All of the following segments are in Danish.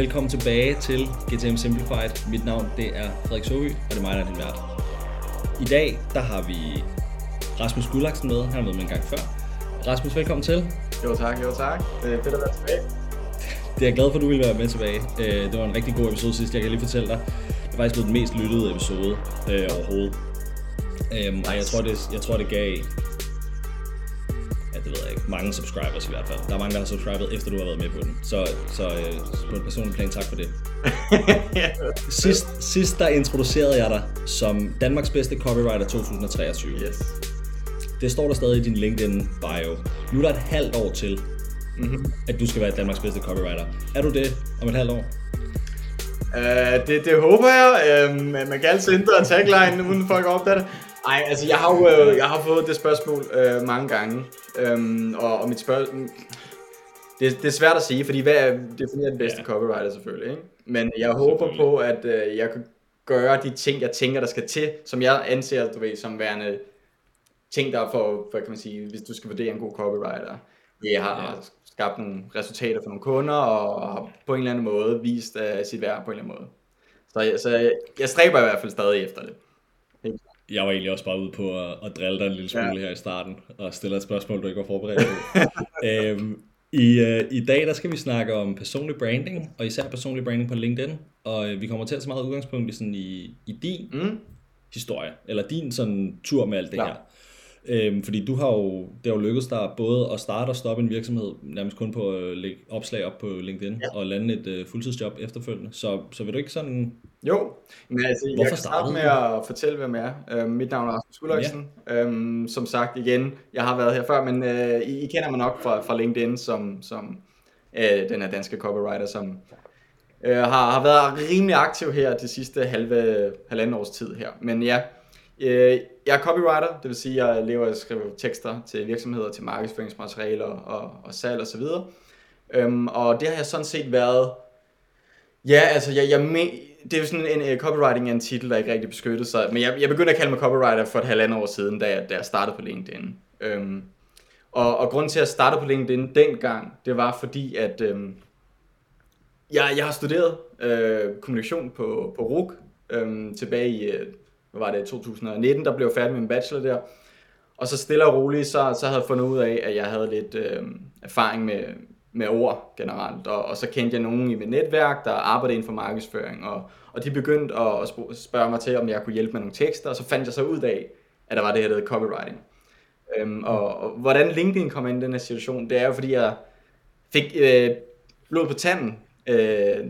Velkommen tilbage til GTM Simplified. Mit navn det er Frederik Soby, og det er mig, der er din vært. I dag der har vi Rasmus Gullaksen med. Han har med en gang før. Rasmus, velkommen til. Jo tak, jo tak. Det er fedt at være tilbage. Det er jeg glad for, at du ville være med tilbage. Øh, det var en rigtig god episode sidst, jeg kan lige fortælle dig. Det var faktisk blevet den mest lyttede episode øh, overhovedet. Øhm, og jeg tror, det, jeg tror, det gav mange subscribers i hvert fald. Der er mange, der har subscribet, efter du har været med på den. Så, så øh, på et personligt plan, tak for det. sidst, sidst der introducerede jeg dig som Danmarks bedste copywriter 2023. Yes. Det står der stadig i din LinkedIn bio. Nu er der et halvt år til, mm-hmm. at du skal være Danmarks bedste copywriter. Er du det om et halvt år? Uh, det, det håber jeg. Uh, man kan altid ændre tagline, uden folk opdager det. Ej, altså jeg har jo øh, jeg har fået det spørgsmål øh, mange gange, øhm, og, og mit spørgsmål... Det, det er svært at sige, fordi hvad er definerer den bedste ja. copywriter selvfølgelig, ikke? Men jeg håber på, at øh, jeg kan gøre de ting, jeg tænker, der skal til, som jeg anser, du ved, som værende ting, der for, for kan man sige, hvis du skal vurdere en god copywriter. Jeg har ja. skabt nogle resultater for nogle kunder, og har på en eller anden måde vist uh, sit værd på en eller anden måde. Så, så jeg, jeg stræber i hvert fald stadig efter det jeg var egentlig også bare ude på at, at drille dig en lille smule ja. her i starten, og stille et spørgsmål, du ikke var forberedt på. øhm, i, uh, I dag der skal vi snakke om personlig branding, og især personlig branding på LinkedIn, og uh, vi kommer til at tage meget udgangspunkt i, sådan, i, i din mm. historie, eller din sådan tur med alt det ja. her. Øhm, fordi du har jo, det har jo lykkedes dig både at starte og stoppe en virksomhed, nærmest kun på at lægge opslag op på LinkedIn, ja. og lande et uh, fuldtidsjob efterfølgende. Så, så vil du ikke sådan... Jo, men altså, Hvorfor jeg kan starte med at fortælle, hvem jeg er. Uh, mit navn er Rasmus Gulløjsen. Ja. Um, som sagt igen, jeg har været her før, men uh, I, I kender mig nok fra, fra LinkedIn som, som uh, den her danske copywriter, som uh, har, har været rimelig aktiv her de sidste halve, halvanden års tid her. Men ja, Øh, Øh, jeg er copywriter, det vil sige, at jeg lever af at skrive tekster til virksomheder, til markedsføringsmaterialer og, og salg osv. Og, øhm, og det har jeg sådan set været, ja, altså, jeg, jeg me, det er jo sådan en, uh, copywriting er en titel, der ikke rigtig beskyttet sig, men jeg, jeg begyndte at kalde mig copywriter for et halvandet år siden, da jeg, da jeg startede på LinkedIn. Øhm, og, og grunden til, at jeg startede på LinkedIn dengang, det var fordi, at øhm, jeg, jeg har studeret øh, kommunikation på, på RUG øhm, tilbage i øh, hvad var det, 2019, der blev jeg færdig med min bachelor der. Og så stille og roligt, så, så havde jeg fundet ud af, at jeg havde lidt øh, erfaring med, med ord generelt. Og, og så kendte jeg nogen i mit netværk, der arbejdede inden for markedsføring. Og, og de begyndte at, at spørge mig til, om jeg kunne hjælpe med nogle tekster. Og så fandt jeg så ud af, at der var det her, der hedder copywriting. Øhm, og, og hvordan LinkedIn kom ind i den her situation, det er jo fordi, jeg fik øh, blod på tanden, øh,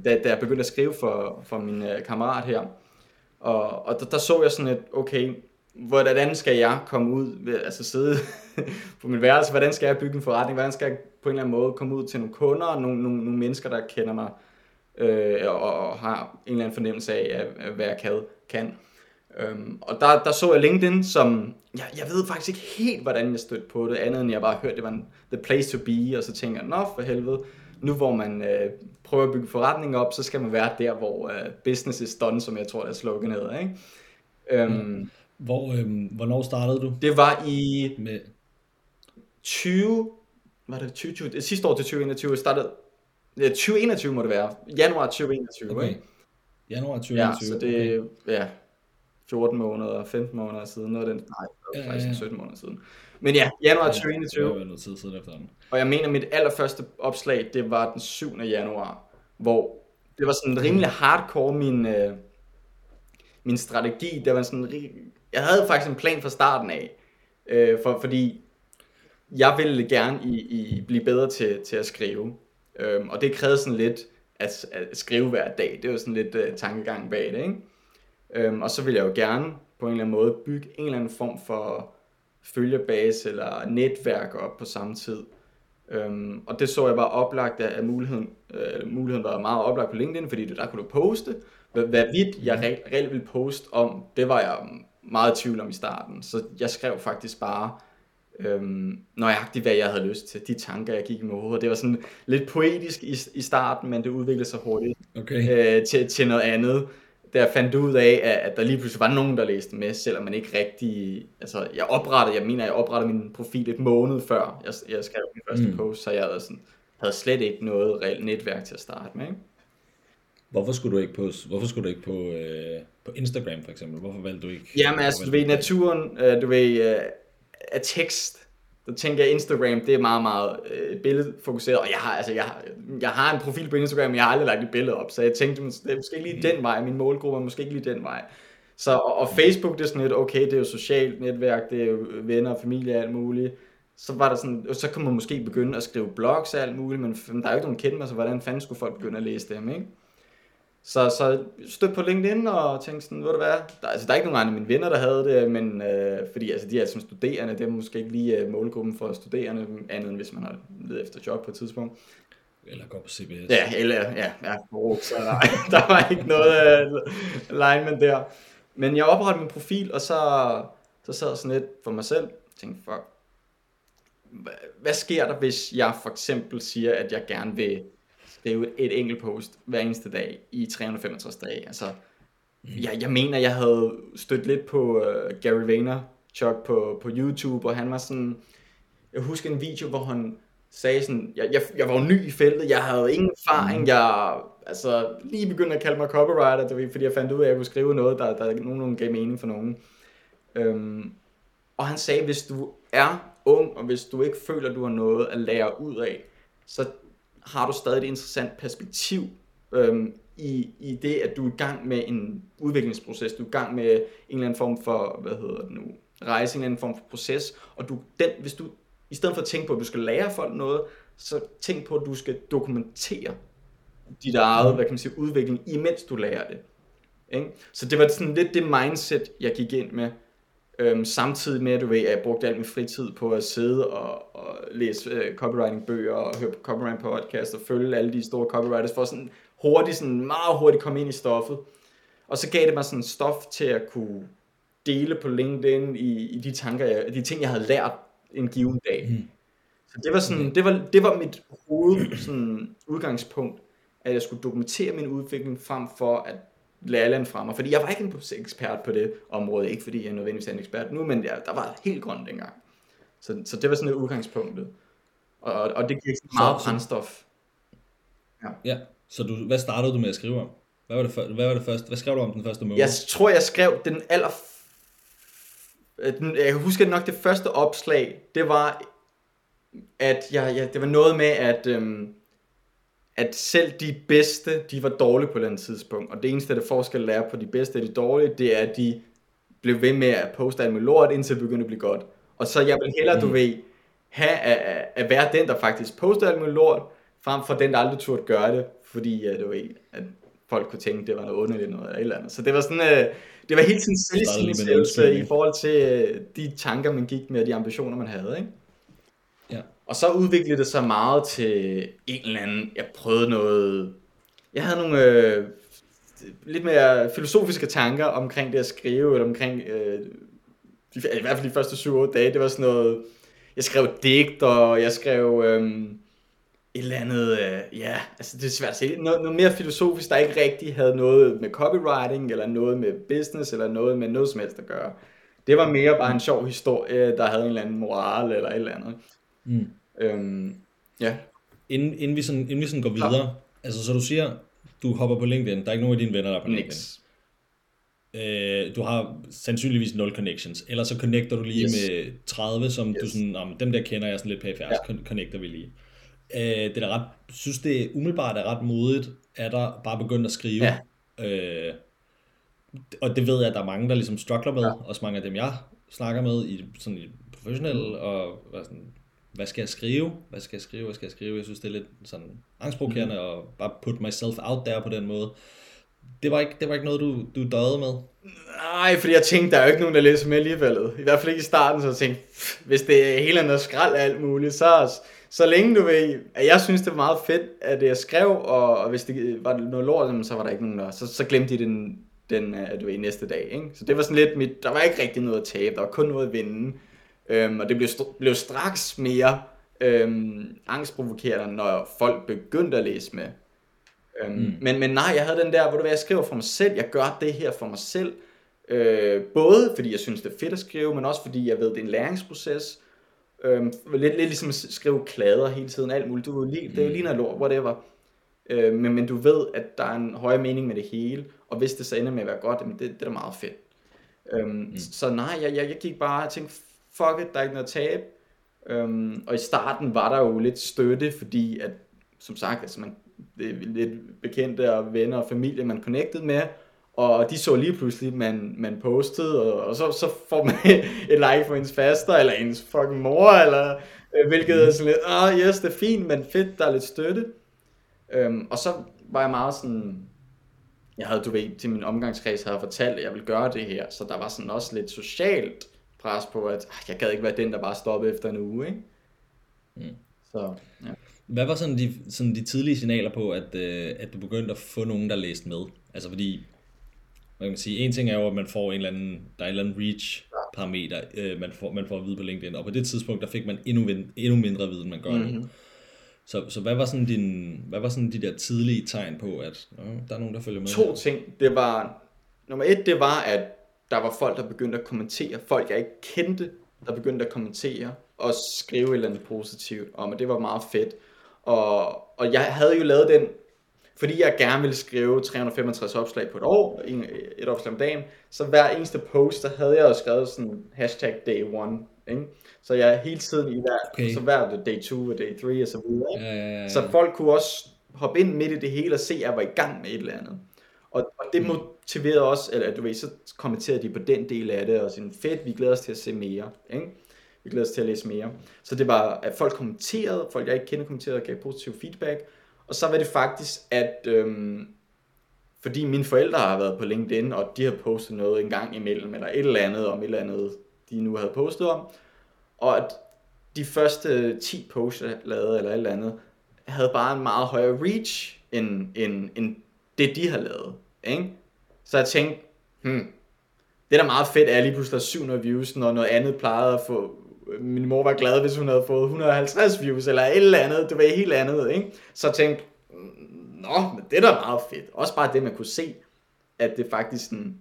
da, da jeg begyndte at skrive for, for min øh, kammerat her. Og, og der, der så jeg sådan et, okay, hvordan skal jeg komme ud, altså sidde på min værelse, hvordan skal jeg bygge en forretning, hvordan skal jeg på en eller anden måde komme ud til nogle kunder, nogle, nogle, nogle mennesker, der kender mig, øh, og, og har en eller anden fornemmelse af, hvad jeg kan. kan. Øhm, og der, der så jeg LinkedIn som, jeg, jeg ved faktisk ikke helt, hvordan jeg stødte på det, andet end jeg bare hørte, det var en, the place to be, og så tænker jeg, nå for helvede, nu hvor man øh, prøver at bygge forretning op, så skal man være der, hvor øh, business is done, som jeg tror, det er sloganet. Ikke? Øhm, mm. hvor, øh, hvornår startede du? Det var i med 20, var det 2020, det sidste år til 2021, startede, ja, 2021 må det være, januar 2021. Okay. Ikke? Januar 2021. Ja, så det okay. ja, 14 måneder, 15 måneder siden, noget den, nej, ja, faktisk ja, ja. 17 måneder siden. Men ja, januar 2021. Det var noget tid siden efterhånden. Og jeg mener, mit allerførste opslag, det var den 7. januar, hvor det var sådan rimelig hardcore min, øh, min strategi. Det var sådan, jeg havde faktisk en plan fra starten af, øh, for, fordi jeg ville gerne i, i blive bedre til, til at skrive. Øhm, og det krævede sådan lidt at, at skrive hver dag. Det var sådan lidt øh, tankegang bag det, ikke? Øhm, og så ville jeg jo gerne på en eller anden måde bygge en eller anden form for følgebase eller netværk op på samme tid. Øhm, og det så jeg bare oplagt af muligheden. Øh, muligheden var meget oplagt på LinkedIn, fordi der kunne du poste. Hvad, hvad vidt jeg reelt, reelt ville poste om, det var jeg meget i tvivl om i starten. Så jeg skrev faktisk bare øhm, nøjagtigt, hvad jeg havde lyst til. De tanker, jeg gik med hovedet. Det var sådan lidt poetisk i, i starten, men det udviklede sig hurtigt okay. øh, til, til noget andet jeg fandt ud af, at der lige pludselig var nogen, der læste med, selvom man ikke rigtig... Altså, jeg oprettede, jeg mener, jeg oprettede min profil et måned før, jeg, jeg skrev min første mm. post, så jeg havde, sådan, havde slet ikke noget reelt netværk til at starte med. Ikke? Hvorfor skulle du ikke på, hvorfor skulle du ikke på, øh, på Instagram for eksempel? Hvorfor valgte du ikke? Jamen altså, du ved, naturen, øh, du ved, øh, af tekst, så tænker jeg, Instagram, det er meget, meget øh, billedfokuseret, og jeg har, altså, jeg, har, jeg har en profil på Instagram, men jeg har aldrig lagt et billede op, så jeg tænkte, det er måske ikke lige den vej, min målgruppe er måske ikke lige den vej. Så, og, og Facebook, det er sådan lidt, okay, det er jo socialt netværk, det er jo venner og familie og alt muligt. Så var der sådan, og så kunne man måske begynde at skrive blogs og alt muligt, men der er jo ikke nogen kendt mig, så hvordan fanden skulle folk begynde at læse dem, ikke? Så, så stødte på LinkedIn og tænkte sådan, ved du hvad, der, altså, der er ikke nogen andre af mine venner, der havde det, men øh, fordi altså, de er som studerende, det er måske ikke lige uh, målgruppen for studerende, andet end hvis man har ledet efter job på et tidspunkt. Eller går på CBS. Ja, eller ja, ja så nej, der var ikke noget uh, alignment der. Men jeg oprettede min profil, og så, så sad jeg sådan lidt for mig selv, tænkte, fuck, hvad sker der, hvis jeg for eksempel siger, at jeg gerne vil skrive et enkelt post hver eneste dag i 365 dage. Altså, mm. jeg, jeg mener, jeg havde stødt lidt på uh, Gary Vaynerchuk på, på YouTube, og han var sådan, jeg husker en video, hvor han sagde sådan, jeg, jeg, jeg var jo ny i feltet, jeg havde ingen erfaring, mm. jeg altså, lige begyndte at kalde mig copywriter, det var, fordi jeg fandt ud af, at jeg kunne skrive noget, der, der nogenlunde gav mening for nogen. Um, og han sagde, hvis du er ung, og hvis du ikke føler, du har noget at lære ud af, så har du stadig et interessant perspektiv øhm, i, i det, at du er i gang med en udviklingsproces, du er i gang med en eller anden form for, hvad hedder det nu, rejse, en eller anden form for proces, og du, den, hvis du, i stedet for at tænke på, at du skal lære folk noget, så tænk på, at du skal dokumentere dit eget, hvad kan man sige, udvikling, imens du lærer det. Ikke? Så det var sådan lidt det mindset, jeg gik ind med, Øhm, samtidig med, at du ved, at jeg brugte al min fritid på at sidde og, og læse øh, copywriting-bøger og høre på copywriting-podcast og følge alle de store copywriters for sådan hurtigt, sådan meget hurtigt komme ind i stoffet. Og så gav det mig sådan stof til at kunne dele på LinkedIn i, i de tanker, jeg, de ting, jeg havde lært en given dag. Mm. Så det var sådan, det var, det var mit hoved sådan, udgangspunkt, at jeg skulle dokumentere min udvikling frem for at lærland fra mig, fordi jeg var ikke en ekspert på det område, ikke fordi jeg nødvendigvis er en ekspert nu, men jeg, der var helt grønt dengang. Så, så det var sådan et udgangspunktet. Og, og det giver meget så, brændstof. Ja. ja, så du, hvad startede du med at skrive om? Hvad var, det for, hvad var det første? Hvad skrev du om den første måned? Jeg tror, jeg skrev den aller... Den, jeg husker nok det første opslag, det var, at jeg, ja, det var noget med, at øhm, at selv de bedste, de var dårlige på et tidspunkt. Og det eneste, der forskel er på de bedste og de dårlige, det er, at de blev ved med at poste alt med lort, indtil det begyndte at blive godt. Og så jeg vil hellere, mm. du ved, have at, at være den, der faktisk poster alt med lort, frem for den, der aldrig turde gøre det, fordi at, du ved, at folk kunne tænke, det var noget underligt noget eller et eller andet. Så det var sådan, uh, det var helt sådan selvstilelse i forhold til uh, de tanker, man gik med, og de ambitioner, man havde, ikke? Og så udviklede det sig meget til en eller anden, jeg prøvede noget, jeg havde nogle øh, lidt mere filosofiske tanker omkring det at skrive, eller omkring, øh, de, i hvert fald de første 7-8 dage, det var sådan noget, jeg skrev digt, og jeg skrev øh, et eller andet, øh, ja, altså det er svært at sige, noget, noget mere filosofisk, der ikke rigtig havde noget med copywriting, eller noget med business, eller noget med noget som helst at gøre. Det var mere bare en sjov historie, der havde en eller anden moral, eller et eller andet. Mm. Øhm, ja. Inden, inden, vi sådan, inden vi sådan går videre, ja. altså så du siger, du hopper på LinkedIn, der er ikke nogen af dine venner, der er på LinkedIn. Øh, du har sandsynligvis 0 connections, eller så connecter du lige yes. med 30, som yes. du sådan, om dem der kender jeg sådan lidt pæfærds, ja. connecter vi lige. Øh, det er ret, synes det umiddelbart er ret modigt, at der bare begyndt at skrive. Ja. Øh, og det ved jeg, at der er mange, der ligesom struggler med, ja. også mange af dem, jeg snakker med i sådan i professionelle, mm. og sådan, hvad skal jeg skrive? Hvad skal jeg skrive? Hvad skal jeg skrive? Jeg synes, det er lidt sådan angstprovokerende mm. at bare put myself out there på den måde. Det var ikke, det var ikke noget, du, du døde med? Nej, fordi jeg tænkte, der er jo ikke nogen, der læser med alligevel. I hvert fald ikke i starten, så jeg tænkte, hvis det er helt andet skrald af alt muligt, så, så længe du ved, at jeg synes, det var meget fedt, at jeg skrev, og, og hvis det var noget lort, så var der ikke nogen der. Så, så glemte de den, den du ved, næste dag. Ikke? Så det var sådan lidt mit, der var ikke rigtig noget at tabe, der var kun noget at vinde. Øhm, og det blev, blev straks mere øhm, angstprovokerende, når folk begyndte at læse med. Øhm, mm. men, men nej, jeg havde den der, hvor du hvad, jeg skriver for mig selv, jeg gør det her for mig selv. Øh, både fordi jeg synes, det er fedt at skrive, men også fordi jeg ved, det er en læringsproces. Øhm, lidt, lidt ligesom at skrive klader hele tiden, alt muligt. Du, det er jo lige noget lort, whatever. øh, men, men du ved, at der er en højere mening med det hele, og hvis det så ender med at være godt, jamen det, det er da meget fedt. Øhm, mm. Så nej, jeg, jeg, jeg gik bare og tænkte, fuck it, der er ikke noget tab. Øhm, og i starten var der jo lidt støtte, fordi at, som sagt, altså man, det er lidt bekendte og venner og familie, man connected med, og de så lige pludselig, man, man postede, og, og så, så får man et like for ens faster, eller ens fucking mor, eller øh, hvilket er sådan lidt, ah oh, yes, det er fint, men fedt, der er lidt støtte. Øhm, og så var jeg meget sådan, jeg havde, du ved, til min omgangskreds havde fortalt, at jeg ville gøre det her, så der var sådan også lidt socialt pres på, at ah, jeg gad ikke være den, der bare stoppede efter en uge, ikke? Mm. Så, ja. Hvad var sådan de, sådan de tidlige signaler på, at, øh, at du begyndte at få nogen, der læste med? Altså fordi, man kan sige, en ting er jo, at man får en eller anden, der er en eller anden reach parameter, øh, man, får, man får at vide på LinkedIn, og på det tidspunkt, der fik man endnu, endnu mindre viden, man gør mm-hmm. nu. Så, så hvad var sådan din, hvad var sådan de der tidlige tegn på, at øh, der er nogen, der følger med? To ting. Det var, nummer et, det var, at der var folk, der begyndte at kommentere. Folk, jeg ikke kendte, der begyndte at kommentere og skrive et eller andet positivt om, og det var meget fedt. Og, og jeg havde jo lavet den, fordi jeg gerne ville skrive 365 opslag på et år, et opslag om dagen, så hver eneste post, der havde jeg jo skrevet sådan hashtag day one, ikke? Så jeg hele tiden i hver, okay. så hver day 2 og day 3 og så videre. Ja, ja, ja. Så folk kunne også hoppe ind midt i det hele og se, at jeg var i gang med et eller andet. Og, og det motiverede også, eller du ved, så kommenterede de på den del af det, og sådan, fedt, vi glæder os til at se mere. Ikke? Vi glæder os til at læse mere. Så det var, at folk kommenterede, folk jeg ikke kender kommenterede, gav positiv feedback. Og så var det faktisk, at øhm, fordi mine forældre har været på LinkedIn, og de har postet noget en gang imellem, eller et eller andet om et eller andet, de nu havde postet om, og at de første 10 posts, jeg lavede, eller et eller andet, havde bare en meget højere reach, end, end, end det, de har lavet. Ikke? Så jeg tænkte, hmm, det er da meget fedt, at jeg lige pludselig har 700 views, når noget andet plejede at få... Min mor var glad, hvis hun havde fået 150 views, eller et eller andet, det var helt andet, ikke? Så jeg tænkte, nå, men det er da meget fedt. Også bare det, man kunne se, at det faktisk sådan,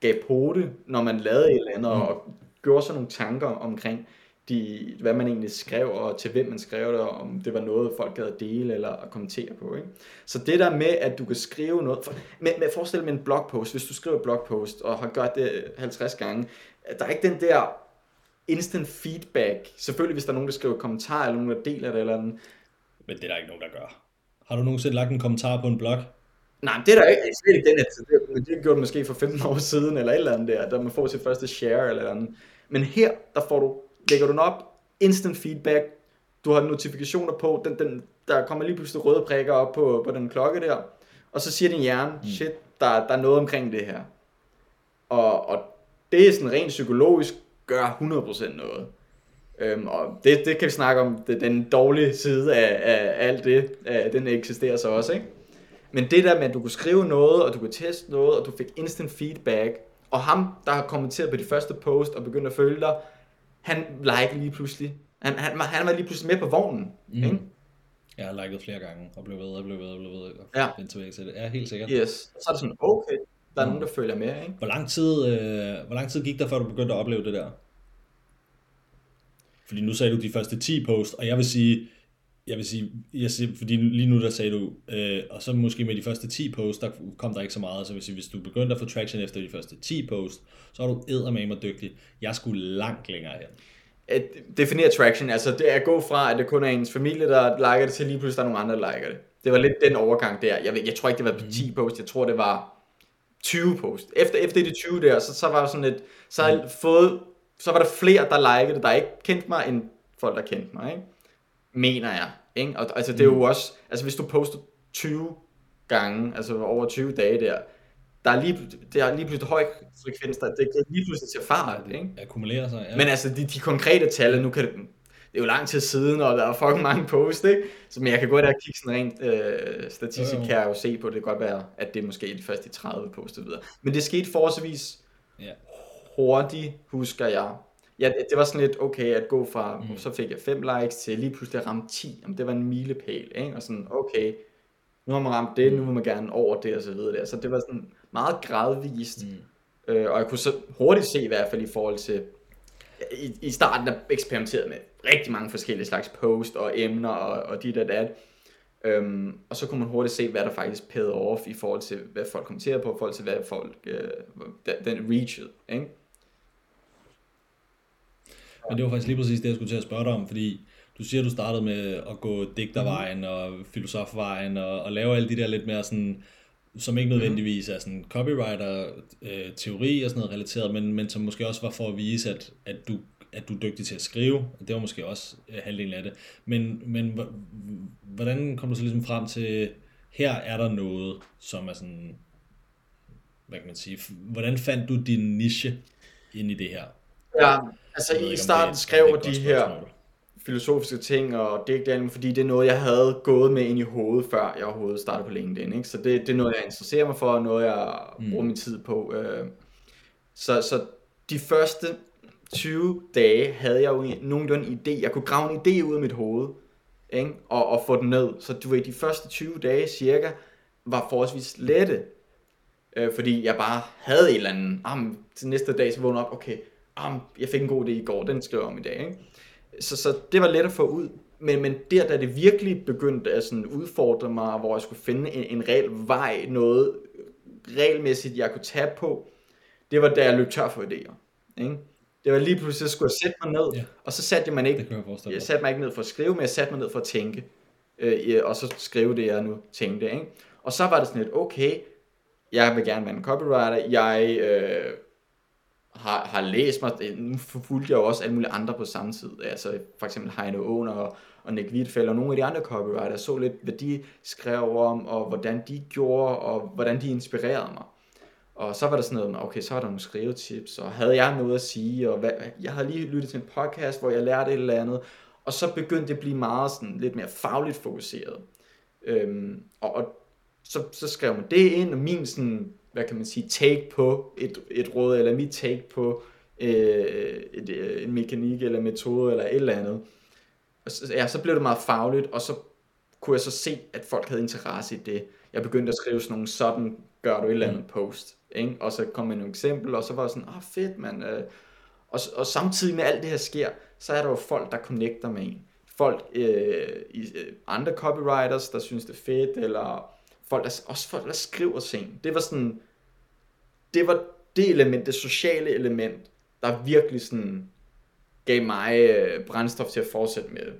gav pote, når man lavede et eller andet, og gjorde sådan nogle tanker omkring, de, hvad man egentlig skrev, og til hvem man skrev det, og om det var noget, folk gad at dele eller at kommentere på. Ikke? Så det der med, at du kan skrive noget, for, med, med forestil med en blogpost, hvis du skriver en blogpost, og har gjort det 50 gange, der er ikke den der instant feedback. Selvfølgelig, hvis der er nogen, der skriver kommentarer, eller nogen, der deler det, eller andet. Men det er der ikke nogen, der gør. Har du nogensinde lagt en kommentar på en blog? Nej, det er der ikke. Slet ikke den her tid. Men det gjorde du måske for 15 år siden, eller et eller andet der, der man får sit første share, eller andet. Men her, der får du lægger du den op, instant feedback, du har notifikationer på, den, den, der kommer lige pludselig røde prikker op på, på den klokke der, og så siger din hjerne, mm. shit, der, der er noget omkring det her. Og, og det er sådan rent psykologisk, gør 100% noget. Øhm, og det, det kan vi snakke om, det, den dårlige side af, af alt det, af, den eksisterer så også, ikke? Men det der med, at du kunne skrive noget, og du kunne teste noget, og du fik instant feedback, og ham, der har kommenteret på de første post og begyndt at følge dig, han likede lige pludselig. Han, han, han var lige pludselig med på vognen. Mm. Ikke? Jeg har liket flere gange, og blev ved, og blev ved, og blev ved, og ja. tilbage til det. Ja, helt sikkert. Yes. Så er det sådan, okay, der er mm. nogen, der følger med, ikke? Hvor lang tid, øh, hvor lang tid gik der, før du begyndte at opleve det der? Fordi nu sagde du de første 10 post, og jeg vil sige, jeg vil sige, jeg siger, fordi lige nu der sagde du, øh, og så måske med de første 10 posts, der kom der ikke så meget, så vil sige, hvis du begyndte at få traction efter de første 10 posts, så er du eddermame dygtig. Jeg skulle langt længere her. At definere traction, altså det er at gå fra, at det kun er ens familie, der liker det, til lige pludselig der er nogle andre, der liker det. Det var lidt den overgang der. Jeg, jeg tror ikke, det var 10 mm. posts, jeg tror, det var 20 posts. Efter, efter de 20 der, så, så var der sådan et, så, mm. fået, så var der flere, der likede det, der ikke kendte mig, end folk, der kendte mig. Ikke? Mener jeg. Ikke? Og, altså, det er jo mm. også, altså hvis du poster 20 gange, altså over 20 dage der, der er lige, det er lige pludselig høj frekvens, der, det kan lige pludselig til fart, ikke? Akkumulerer sig, ja. Men altså, de, de konkrete tal, nu kan det, det er jo lang tid siden, og der er fucking mange posts, ikke? Så, men jeg kan gå der og kigge sådan rent øh, statistisk, kan jeg jo se på, det kan godt være, at det er måske de første 30 posts videre. Men det skete forholdsvis ja. hurtigt, husker jeg ja, det var sådan lidt okay at gå fra, mm. så fik jeg 5 likes til lige pludselig at ramme 10. Jamen, det var en milepæl, ikke? Og sådan, okay, nu har man ramt det, nu vil man gerne over det og så videre der. Så det var sådan meget gradvist. Mm. Øh, og jeg kunne så hurtigt se i hvert fald i forhold til, i, i starten der eksperimenterede med rigtig mange forskellige slags post og emner og, og dit og dat. Øhm, og så kunne man hurtigt se, hvad der faktisk paid off i forhold til, hvad folk kommenterede på, i forhold til, hvad folk, øh, den reached, ikke? Men det var faktisk lige præcis det, jeg skulle til at spørge dig om, fordi du siger, at du startede med at gå digtervejen mm. og filosofvejen og, og lave alle de der lidt mere sådan, som ikke nødvendigvis er sådan copywriter øh, teori og sådan noget relateret, men, men som måske også var for at vise, at, at du at du er dygtig til at skrive. Det var måske også øh, halvdelen af det. Men, men hvordan kom du så ligesom frem til, her er der noget, som er sådan, hvad kan man sige, hvordan fandt du din niche ind i det her? Ja, altså i starten skrev de her filosofiske ting og digte, fordi det er noget, jeg havde gået med ind i hovedet, før jeg overhovedet startede på LinkedIn. Ikke? Så det, det er noget, jeg interesserer mig for, og noget, jeg mm. bruger min tid på. Øh. Så, så de første 20 dage havde jeg jo nogenlunde en idé. Jeg kunne grave en idé ud af mit hoved, ikke? Og, og få den ned. Så du ved, de første 20 dage cirka, var forholdsvis lette. Øh, fordi jeg bare havde et eller andet, ah, til næste dag så vågnede op, okay, ah, jeg fik en god idé i går, den skriver jeg om i dag. Ikke? Så, så det var let at få ud. Men, men der, da det virkelig begyndte at sådan udfordre mig, hvor jeg skulle finde en, en reel vej, noget regelmæssigt, jeg kunne tage på, det var da jeg løb tør for idéer. Ikke? Det var lige pludselig, så skulle jeg sætte mig ned, ja. og så satte jeg mig ikke, jeg, jeg satte mig ikke ned for at skrive, men jeg satte mig ned for at tænke, øh, og så skrive det, jeg nu tænkte. Ikke? Og så var det sådan lidt, okay, jeg vil gerne være en copywriter, jeg øh, har, har læst mig, øh, nu forfulgte jeg jo også alle mulige andre på samme tid, altså for eksempel Heino Åen og, og Nick Wittfeldt og nogle af de andre copywriters, så lidt, hvad de skrev om, og hvordan de gjorde, og hvordan de inspirerede mig. Og så var der sådan noget, okay, så var der nogle skrivetips, og havde jeg noget at sige, og hvad, jeg havde lige lyttet til en podcast, hvor jeg lærte et eller andet, og så begyndte det at blive meget sådan lidt mere fagligt fokuseret. Øhm, og, og så, så skrev man det ind, og min sådan, hvad kan man sige, take på et, et råd, eller mit take på øh, et, øh, en mekanik, eller metode, eller et eller andet. Og så, ja, så blev det meget fagligt, og så kunne jeg så se, at folk havde interesse i det. Jeg begyndte at skrive sådan nogle sådan, gør du et eller andet mm. post. Ikke? Og så kom med nogle eksempel, og så var jeg sådan, ah fedt mand. Øh. Og, og samtidig med alt det her sker, så er der jo folk, der connecter med en. Folk, øh, i, øh, andre copywriters, der synes det er fedt, eller folk, der, også folk, der skriver ting. Det var sådan, det var det element, det sociale element, der virkelig sådan gav mig øh, brændstof til at fortsætte med.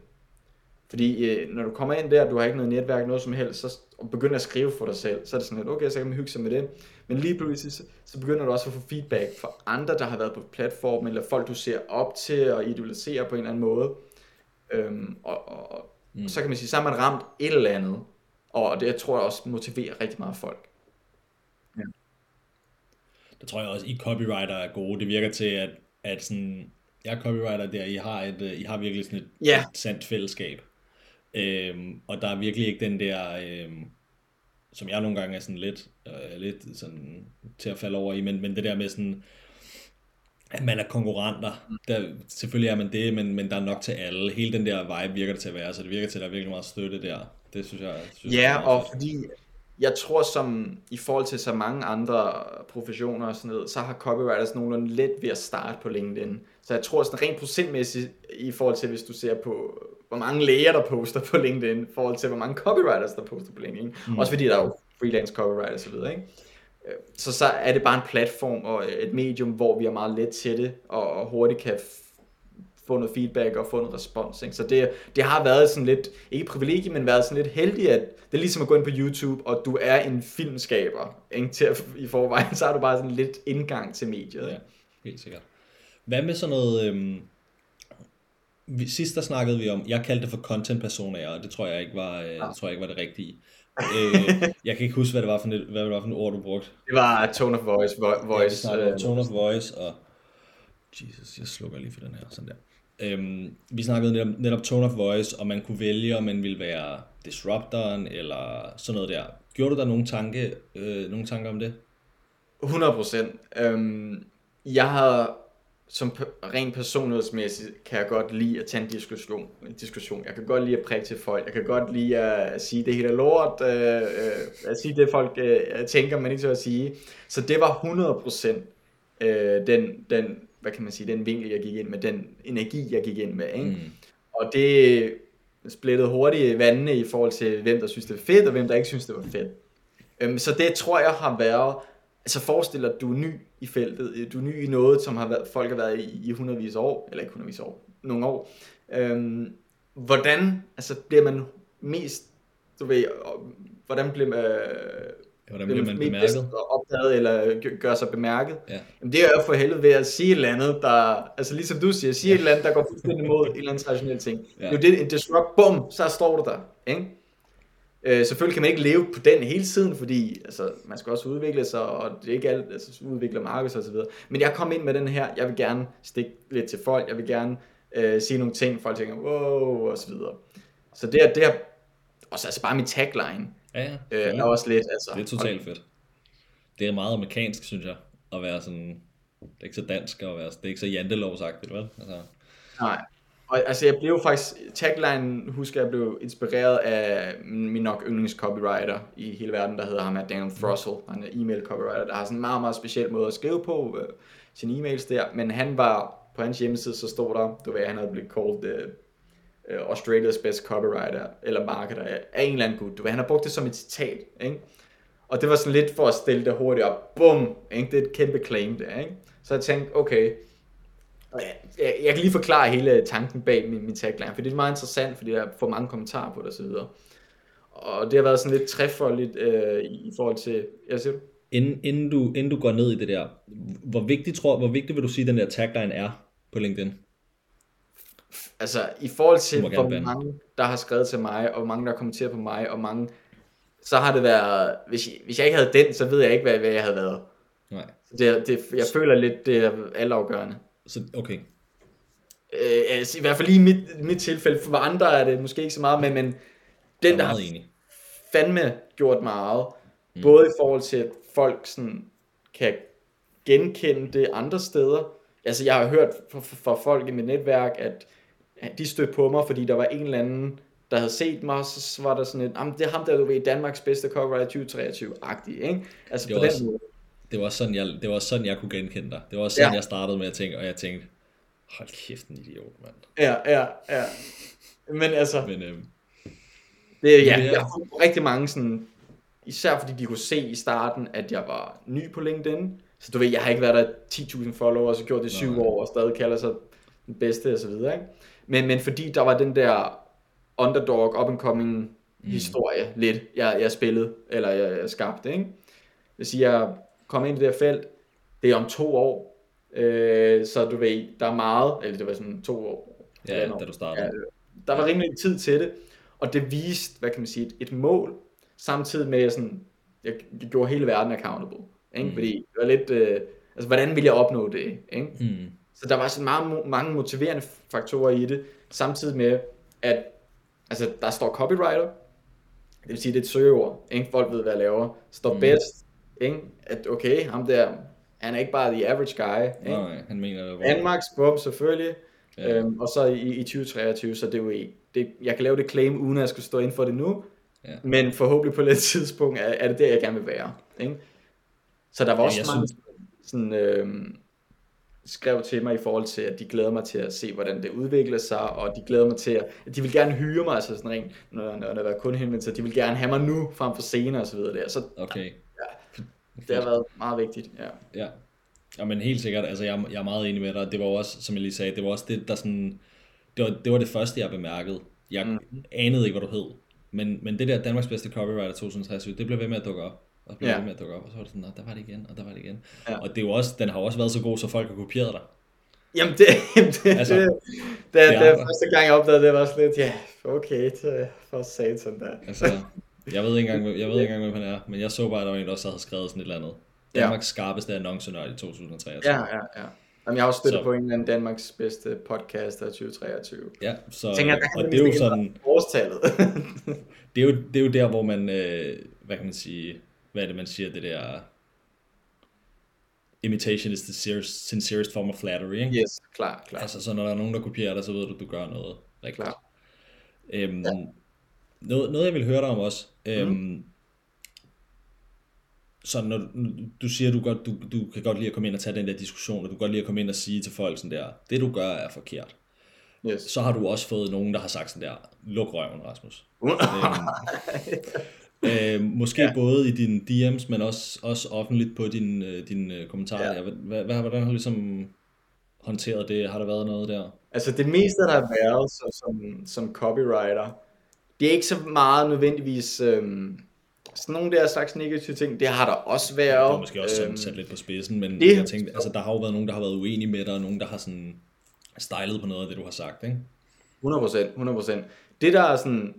Fordi øh, når du kommer ind der, du har ikke noget netværk, noget som helst, så og begynder at skrive for dig selv, så er det sådan lidt, okay, så kan man hygge sig med det. Men lige pludselig, så, så begynder du også at få feedback fra andre, der har været på platformen, eller folk, du ser op til og idealiserer på en eller anden måde. Øhm, og, og, mm. og så kan man sige, så har man ramt et eller andet, og det jeg tror jeg også motiverer rigtig meget folk. Ja. Det tror jeg også, I copywriter er gode. Det virker til, at, at sådan, jeg er copywriter der, I har, et, I har virkelig sådan et, yeah. et sandt fællesskab. Øhm, og der er virkelig ikke den der, øhm, som jeg nogle gange er sådan lidt, øh, lidt sådan til at falde over i, men, men det der med sådan, at man er konkurrenter. Der, selvfølgelig er man det, men, men der er nok til alle. Hele den der vibe virker det til at være, så det virker til, at der er virkelig meget støtte der. Det synes jeg, synes Ja, jeg og fordi jeg tror som i forhold til så mange andre professioner og sådan noget, så har copywriters nogenlunde let ved at starte på LinkedIn. Så jeg tror sådan rent procentmæssigt i forhold til, hvis du ser på hvor mange læger, der poster på LinkedIn, i forhold til, hvor mange copywriters, der poster på LinkedIn. Mm. Også fordi der er jo freelance copywriters videre, ikke? Øh, så så er det bare en platform og et medium, hvor vi er meget let til det, og hurtigt kan få noget feedback og få noget respons. Ikke? Så det, det har været sådan lidt, ikke privilegie, men været sådan lidt heldig, at det er ligesom at gå ind på YouTube, og du er en filmskaber ikke? Til at, i forvejen, så har du bare sådan lidt indgang til mediet. Ja, helt sikkert. Hvad med sådan noget, øhm, vi, sidst der snakkede vi om, jeg kaldte det for content personer, og det tror jeg ikke var, øh, det tror jeg ikke var det rigtige. øh, jeg kan ikke huske, hvad det var for et, hvad det var for et ord, du brugte. Det var tone of voice. Vo- voice ja, vi øh, tone of voice, og Jesus, jeg slukker lige for den her, sådan der. Øhm, vi snakkede netop, netop tone of voice, og man kunne vælge, om man ville være disruptoren, eller sådan noget der. Gjorde du der nogle, tanke, øh, nogle tanker om det? 100 procent. Øhm, jeg har som rent personlighedsmæssigt kan jeg godt lide at tage en diskussion. En diskussion. Jeg kan godt lide at prikke til folk. Jeg kan godt lide at sige det hele er lort. Øh, øh, at sige det folk øh, tænker, man ikke så at sige. Så det var 100% øh, den, den, hvad kan man sige, den vinkel jeg gik ind med, den energi jeg gik ind med. Ikke? Mm. Og det, splittet hurtigt vandene i forhold til, hvem der synes, det var fedt, og hvem der ikke synes, det var fedt. Øhm, så det tror jeg har været, altså forestil dig, at du er ny i feltet, du er ny i noget, som har været, folk har været i, i hundredvis år, eller ikke hundredvis år, nogle år. Øhm, hvordan altså, bliver man mest, du ved, hvordan bliver man, Hvordan bliver man bemærket? opdaget eller gør sig bemærket. Ja. Jamen, det er jo for helvede ved at sige et eller andet, der, altså ligesom du siger, sige et eller andet, der går fuldstændig imod en eller anden traditionel ting. Ja. Det er det, en disrupt, bum, så står du der. Ikke? Øh, selvfølgelig kan man ikke leve på den hele tiden, fordi altså, man skal også udvikle sig, og det er ikke alt, altså udvikle marked og så videre. Men jeg kom ind med den her, jeg vil gerne stikke lidt til folk, jeg vil gerne øh, sige nogle ting, folk tænker, wow, og så videre. Så det er, det er også altså bare min tagline, Ja, ja. Øh, er også lidt, altså. Det er totalt fedt. Det er meget amerikansk, synes jeg, at være sådan, det er ikke så dansk at være, det er ikke så jantelovsagtigt, vel? Altså. Nej, og altså jeg blev faktisk, tagline husker jeg blev inspireret af min nok yndlings copywriter i hele verden, der hedder ham her Daniel Thrussell, han er e-mail copywriter, der har sådan en meget, meget speciel måde at skrive på uh, sine e-mails der, men han var, på hans hjemmeside, så stod der, du ved, han havde blevet called uh, Øh, Australias best copywriter, eller marketer, af en eller anden gut. Du ved, han har brugt det som et citat, ikke? Og det var sådan lidt for at stille det hurtigt op. Bum! Ikke? Det er et kæmpe claim der, ikke? Så jeg tænkte, okay, jeg, jeg kan lige forklare hele tanken bag min, min tagline, for det er meget interessant, fordi jeg får mange kommentarer på det og så videre. Og det har været sådan lidt træfoldigt øh, i forhold til, jeg siger du? Inden, inden, du, inden du går ned i det der, hvor vigtigt, tror, hvor vigtigt vil du sige, den der tagline er på LinkedIn? Altså i forhold til, hvor bande. mange der har skrevet til mig, og mange der har kommenteret på mig, og mange, så har det været, hvis, hvis jeg ikke havde den, så ved jeg ikke, hvad, hvad jeg havde været. Nej. Det, det, jeg føler lidt, det er altafgørende. Så, okay. Øh, altså, I hvert fald lige i mit, mit tilfælde, for andre er det måske ikke så meget, men, men den, der har enig. fandme gjort meget, mm. både i forhold til, at folk sådan, kan genkende det andre steder. Altså, jeg har hørt fra folk i mit netværk, at de stødte på mig, fordi der var en eller anden, der havde set mig, så var der sådan et, det er ham der, du ved, Danmarks bedste copywriter 2023-agtig, ikke? Altså det på den også, måde. Det var, sådan, jeg, det var sådan, jeg kunne genkende dig. Det var sådan, ja. jeg startede med at tænke, og jeg tænkte, hold kæft, en idiot, mand. Ja, ja, ja. Men altså, Men, øhm, det, ja, jeg har rigtig mange sådan, især fordi de kunne se i starten, at jeg var ny på LinkedIn. Så du ved, jeg har ikke været der 10.000 followers og gjort det i syv år, og stadig kalder sig den bedste og så videre, ikke? Men, men fordi der var den der underdog, up and coming mm. historie lidt, jeg, jeg spillede, eller jeg, jeg skabte, ikke? Det siger, jeg kom ind i det her felt, det er om to år, øh, så du ved, der er meget, eller det var sådan to år. Ja, da du startede. Ja, der var rimelig tid til det, og det viste, hvad kan man sige, et, et mål, samtidig med sådan, jeg gjorde hele verden accountable, ikke? Mm. fordi det var lidt, øh, altså hvordan vil jeg opnå det, ikke? Mm. Så der var sådan meget, mange motiverende faktorer i det, samtidig med, at altså, der står copywriter, det vil sige, det er et søgeord, ikke? folk ved, hvad jeg laver, står mm. best, ikke? at okay, ham der, han er ikke bare the average guy. Ikke? Nej, han mener det. Danmarks bum, selvfølgelig. Ja. Øhm, og så i, i 2023, så det er jo det, jeg kan lave det claim, uden at jeg skulle stå ind for det nu, ja. men forhåbentlig på et tidspunkt er, er det der, jeg gerne vil være. Ikke? Så der var også ja, mange synes... sådan, øhm, skrev til mig i forhold til, at de glæder mig til at se, hvordan det udvikler sig, og de glæder mig til, at, at de vil gerne hyre mig, altså sådan rent, når, når der var kun henvendt, de vil gerne have mig nu, frem for senere og så videre der. Så, okay. Ja, det har været meget vigtigt, ja. Ja, ja men helt sikkert, altså jeg, jeg er meget enig med dig, det var også, som jeg lige sagde, det var også det, der sådan, det var det, var det første, jeg bemærkede. Jeg mm. anede ikke, hvad du hed, men, men det der Danmarks bedste copywriter 2023, det blev ved med at dukke op og blev ja. det med at dukke op, og så var det sådan, der var det igen, og der var det igen. Ja. Og det er jo også, den har også været så god, så folk har kopieret dig. Jamen det, det, altså, det, det, det, det første gang jeg opdagede det, var sådan lidt, ja, okay, det, for satan der. Altså, jeg ved ikke engang, jeg ved ikke engang, hvem han er, men jeg så bare, at der var en, der også havde skrevet sådan et eller andet. Danmarks ja. skarpeste annoncenør i 2023. Ja, ja, ja. Jamen, jeg har også støttet så, på en anden Danmarks bedste podcast af 2023. Ja, så, jeg tænker, og det er jo sådan... Årstallet. det, er jo, det er jo der, hvor man, øh, hvad kan man sige, hvad er det, man siger, det der, imitation is the sincerest, sincerest form of flattery, ikke? Yes, klar, klar. Altså, så når der er nogen, der kopierer dig, så ved du, at du gør noget rigtigt. Klar. Øhm, ja. noget, noget, jeg vil høre dig om også, øhm, mm. så når du siger, at du, godt, du, du kan godt lide at komme ind og tage den der diskussion, og du kan godt lide at komme ind og sige til folk sådan der, det du gør er forkert. yes. så har du også fået nogen, der har sagt sådan der, luk røven, Rasmus. øh, måske ja. både i dine DM's, men også, også offentligt på dine øh, din, din kommentarer. Ja. Hvad, hvad, hvordan har du ligesom håndteret det? Har der været noget der? Altså det meste, der har været så, som, som copywriter, det er ikke så meget nødvendigvis øhm, sådan nogle der slags negative ting. Det har der også været. Det er måske også øhm, sat lidt på spidsen, men det, jeg tænkte, altså, der har jo været nogen, der har været uenige med dig, og nogen, der har sådan stylet på noget af det, du har sagt, ikke? 100%, 100%. Det der er sådan,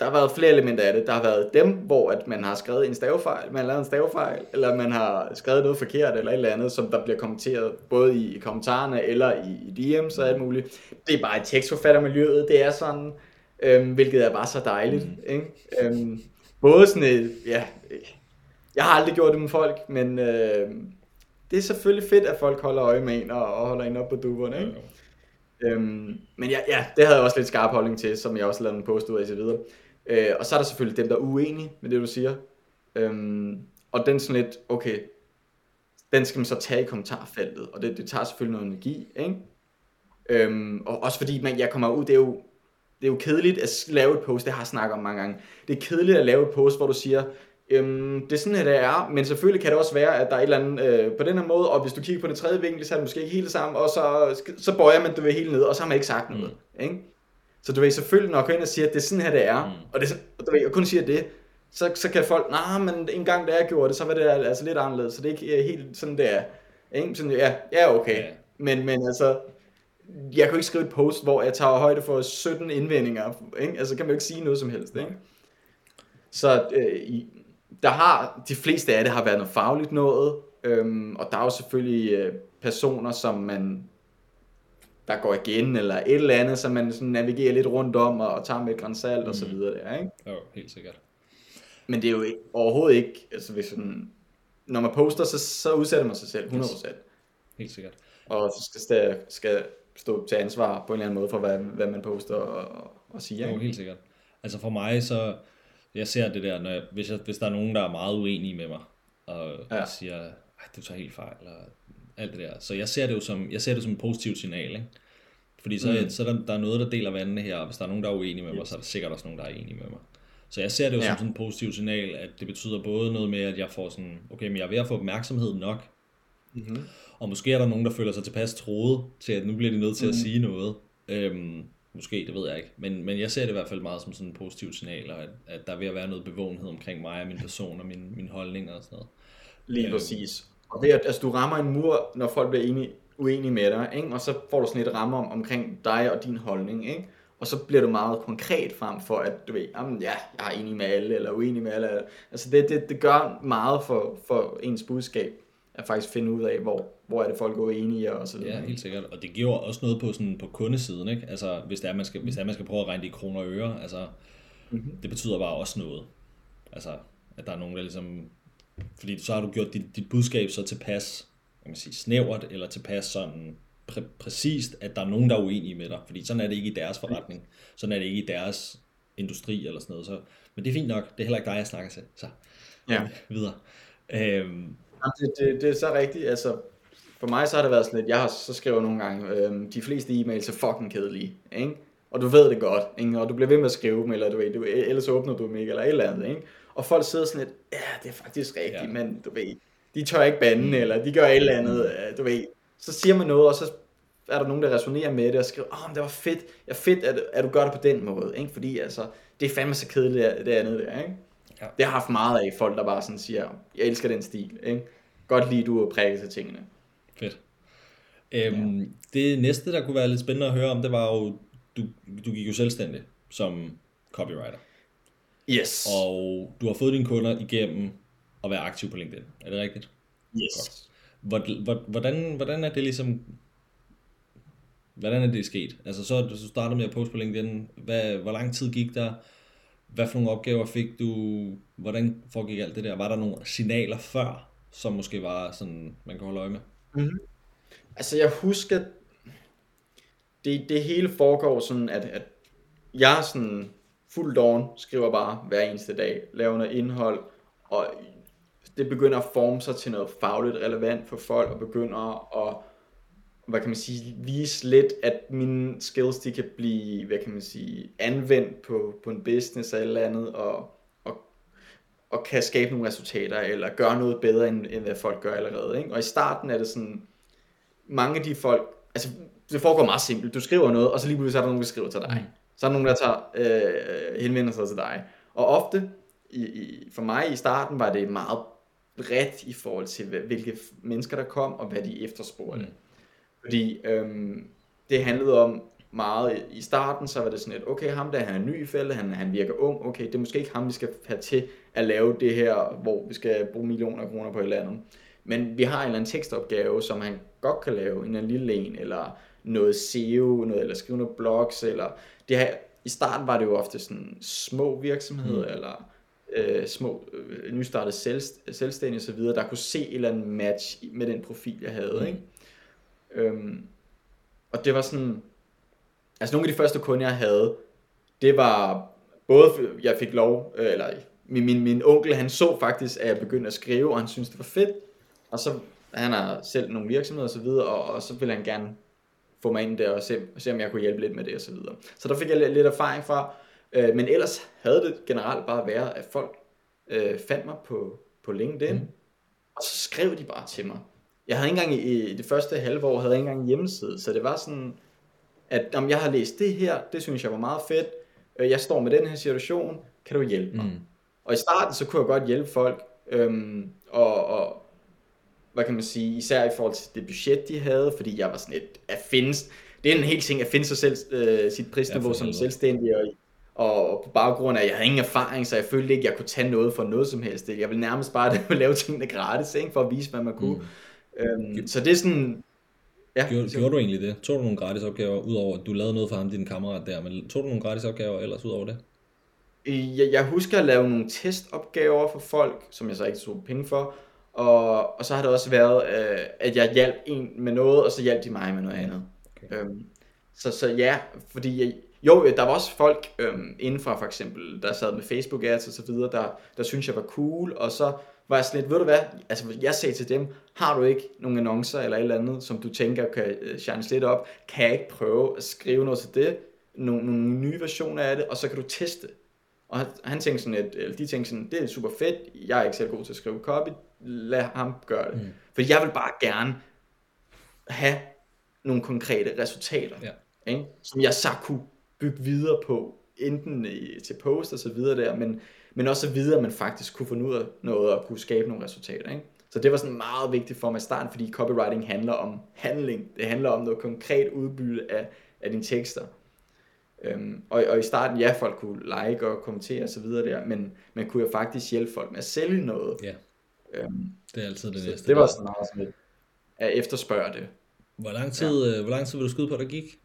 der har været flere elementer af det. Der har været dem, hvor at man har skrevet en stavefejl, man har lavet en stavefejl, eller man har skrevet noget forkert, eller et eller andet, som der bliver kommenteret, både i kommentarerne, eller i, i DM's og alt muligt. Det er bare et tekstforfattermiljøet, det er sådan, øhm, hvilket er bare så dejligt. Mm. Ikke? Øhm, både sådan et, ja, jeg har aldrig gjort det med folk, men øh, det er selvfølgelig fedt, at folk holder øje med en, og, og holder en op på duberne, ikke? Øhm, men ja, ja, det havde jeg også lidt skarp holdning til, som jeg også lavede en post ud af og så videre. Øh, og så er der selvfølgelig dem, der er uenige med det, du siger. Øhm, og den sådan lidt, okay, den skal man så tage i kommentarfeltet, og det, det tager selvfølgelig noget energi, ikke? Øhm, og også fordi man, jeg kommer ud, det er jo det er jo kedeligt at lave et post, det har jeg snakket om mange gange. Det er kedeligt at lave et post, hvor du siger, øhm, det er sådan her, det er, men selvfølgelig kan det også være, at der er et eller andet øh, på den her måde, og hvis du kigger på det tredje vinkel, så er det måske ikke helt det samme, og så, så bøjer man det ved helt ned, og så har man ikke sagt noget. Mm. Ikke? Så du ved selvfølgelig, når jeg går ind og siger, at det er sådan her, det er, mm. og, det, og du ved, jeg kun siger det, så, så kan folk, nej, nah, men en gang da jeg gjorde det, så var det altså lidt anderledes, så det er ikke helt sådan, det er. Ikke? Sådan, ja, ja, okay. Yeah. Men, men altså, jeg kan ikke skrive et post, hvor jeg tager højde for 17 indvendinger. Ikke? Altså kan man jo ikke sige noget som helst. Ikke? Så øh, der har, de fleste af det har været noget fagligt noget, øhm, og der er jo selvfølgelig øh, personer, som man der går igen, eller et eller andet, som man sådan navigerer lidt rundt om, og, og tager med et grænsalt mm. og så mm. videre der, ikke? Jo, helt sikkert. Men det er jo ikke, overhovedet ikke, altså hvis sådan, når man poster, så, så udsætter man sig selv, 100%. Helt sikkert. Og så skal, skal stå til ansvar på en eller anden måde for, hvad, hvad man poster og, og siger. Jo, helt sikkert. Altså for mig, så jeg ser det der, når jeg, hvis, jeg, hvis der er nogen, der er meget uenige med mig, og, ja. og siger, at du tager helt fejl, eller alt det der. Så jeg ser det jo som, jeg ser det som et positivt signal, ikke? Fordi så, mm. så er der, der er noget, der deler vandene her, og hvis der er nogen, der er uenige med mig, så er der sikkert også nogen, der er enige med mig. Så jeg ser det jo ja. som sådan et positivt signal, at det betyder både noget med, at jeg får sådan, okay, men jeg er ved at få opmærksomhed nok, mm-hmm. Og måske er der nogen, der føler sig tilpas troet til, at nu bliver de nødt til mm. at sige noget. Øhm, måske, det ved jeg ikke. Men, men jeg ser det i hvert fald meget som sådan en positiv signal, at, at der er ved at være noget bevågenhed omkring mig og min person og min, min holdning og sådan noget. Lige øhm. præcis. Og det er, altså, du rammer en mur, når folk bliver enige, uenige med dig, ikke? og så får du sådan et ramme om, omkring dig og din holdning, ikke? og så bliver du meget konkret frem for, at du ved, jamen, ja, jeg er enig med alle, eller uenig med alle. Altså det, det, det gør meget for, for ens budskab at faktisk finde ud af, hvor, hvor er det folk er enige og så videre. Ja, helt sikkert. Og det giver også noget på, sådan, på kundesiden, ikke? Altså, hvis det er, man skal, hvis det er, man skal prøve at regne det i kroner og øre, altså, mm-hmm. det betyder bare også noget. Altså, at der er nogen, der ligesom, fordi så har du gjort dit, dit budskab så tilpas, kan man sige, snævert, eller tilpas sådan præ- præcist, at der er nogen, der er uenige med dig. Fordi sådan er det ikke i deres forretning. Sådan er det ikke i deres industri eller sådan noget. Så, men det er fint nok. Det er heller ikke dig, jeg snakker til. Så ja. videre. Øhm, det, det, det er så rigtigt. Altså, for mig så har det været sådan lidt, jeg har så skrevet nogle gange, øhm, de fleste e-mails er fucking kedelige, ikke? Og du ved det godt, ikke? Og du bliver ved med at skrive dem, eller du ved, du, ellers åbner du dem ikke, eller et eller andet, ikke? Og folk sidder sådan lidt, ja, det er faktisk rigtigt, ja. men du ved, de tør ikke bande, mm. eller de gør et eller andet, øh, du ved. Så siger man noget, og så er der nogen, der resonerer med det, og skriver, åh, oh, det var fedt, ja fedt, at, at du gør det på den måde, ikke? Fordi altså, det er fandme så kedeligt, det andet der, ikke? Ja. Det har haft meget af folk, der bare sådan siger, jeg elsker den stil. Ikke? Godt lide, du præget til tingene. Fedt. Øhm, ja. Det næste, der kunne være lidt spændende at høre om, det var jo, du, du gik jo selvstændig som copywriter. Yes. Og du har fået dine kunder igennem at være aktiv på LinkedIn. Er det rigtigt? Yes. Godt. Hvordan, hvordan er det ligesom Hvordan er det sket? Altså så du startede med at poste på LinkedIn. Hvad, hvor lang tid gik der? Hvad for nogle opgaver fik du? Hvordan foregik alt det der? Var der nogle signaler før, som måske var sådan, man kan holde øje med? Mm-hmm. Altså jeg husker, det, det hele foregår sådan, at, at jeg sådan fuld dawn, skriver bare hver eneste dag, laver noget indhold, og det begynder at forme sig til noget fagligt relevant for folk, og begynder at, hvad kan man sige, vise lidt, at mine skills, de kan blive, hvad kan man sige, anvendt på, på en business eller eller andet, og, og, og kan skabe nogle resultater, eller gøre noget bedre, end, end hvad folk gør allerede. Ikke? Og i starten er det sådan, mange af de folk, altså det foregår meget simpelt, du skriver noget, og så lige pludselig er der nogen, der skriver til dig. Mm. Så er der nogen, der tager, øh, henvender sig til dig. Og ofte, i, i, for mig i starten, var det meget bredt i forhold til, hvilke mennesker der kom, og hvad de efterspurgte. Mm. Fordi øhm, det handlede om meget i starten, så var det sådan et, okay, ham der, han er ny i feltet, han, han virker ung, okay, det er måske ikke ham, vi skal have til at lave det her, hvor vi skal bruge millioner af kroner på et eller andet. Men vi har en eller anden tekstopgave, som han godt kan lave, en eller lille en, eller noget SEO, noget, eller skrive noget blogs, eller det her, i starten var det jo ofte sådan små virksomheder, mm. eller øh, små øh, nystartede selv, selvstændige osv., der kunne se et eller andet match med den profil, jeg havde. Mm. Ikke? Øhm, og det var sådan, altså nogle af de første kunder, jeg havde, det var både, jeg fik lov, øh, eller min, min, min onkel, han så faktisk, at jeg begyndte at skrive, og han syntes, det var fedt. Og så, han har selv nogle virksomheder og så videre, og, og så ville han gerne få mig ind der og se, se, om jeg kunne hjælpe lidt med det og så videre. Så der fik jeg lidt erfaring fra, øh, men ellers havde det generelt bare været, at folk øh, fandt mig på, på LinkedIn, mm. og så skrev de bare til mig. Jeg havde ikke engang i, i det første halve år, havde jeg ikke engang en hjemmeside, så det var sådan, at om jeg har læst det her, det synes jeg var meget fedt, øh, jeg står med den her situation, kan du hjælpe mig? Mm. Og i starten, så kunne jeg godt hjælpe folk, øhm, og, og hvad kan man sige, især i forhold til det budget, de havde, fordi jeg var sådan et, at findes, det er en helt ting, at finde sig selv, øh, sit prisniveau som selvstændig, og, og på baggrund af, at jeg havde ingen erfaring, så jeg følte ikke, at jeg kunne tage noget for noget som helst. Jeg ville nærmest bare lave tingene gratis, ikke, for at vise, hvad man kunne. Mm. Øhm, så det er sådan... Ja, gjorde, gjorde du egentlig det? Tog du nogle gratis opgaver, udover at du lavede noget for ham, din kammerat der, men tog du nogle gratis opgaver ellers udover det? Jeg, jeg husker at lave nogle testopgaver for folk, som jeg så ikke tog penge for, og, og så har det også været, øh, at jeg hjalp en med noget, og så hjalp de mig med noget andet. Okay. Øhm, så, så ja, fordi jeg, jo, der var også folk øhm, indenfor for eksempel, der sad med Facebook ads og så videre, der, der synes jeg var cool, og så var jeg sådan lidt, ved du hvad, altså jeg sagde til dem, har du ikke nogle annoncer eller et eller andet, som du tænker kan uh, shine lidt op, kan jeg ikke prøve at skrive noget til det, nogle, nogle nye versioner af det, og så kan du teste. Og han tænkte sådan, at, eller de tænkte sådan, det er super fedt, jeg er ikke selv god til at skrive copy, lad ham gøre det. Mm. For jeg vil bare gerne have nogle konkrete resultater, ja. ikke? som jeg så kunne bygge videre på, enten i, til post og så videre der, men men også så videre, at man faktisk kunne få ud af noget og kunne skabe nogle resultater. Ikke? Så det var sådan meget vigtigt for mig i starten, fordi copywriting handler om handling. Det handler om noget konkret udbytte af, af dine tekster. Øhm, og, og i starten, ja, folk kunne like og kommentere og så videre der, men man kunne jo faktisk hjælpe folk med at sælge noget. Ja, øhm, det er altid det næste. Det var sådan meget sådan at efterspørge det. Hvor lang tid, ja. Øh, hvor lang tid vil du skyde på, der gik?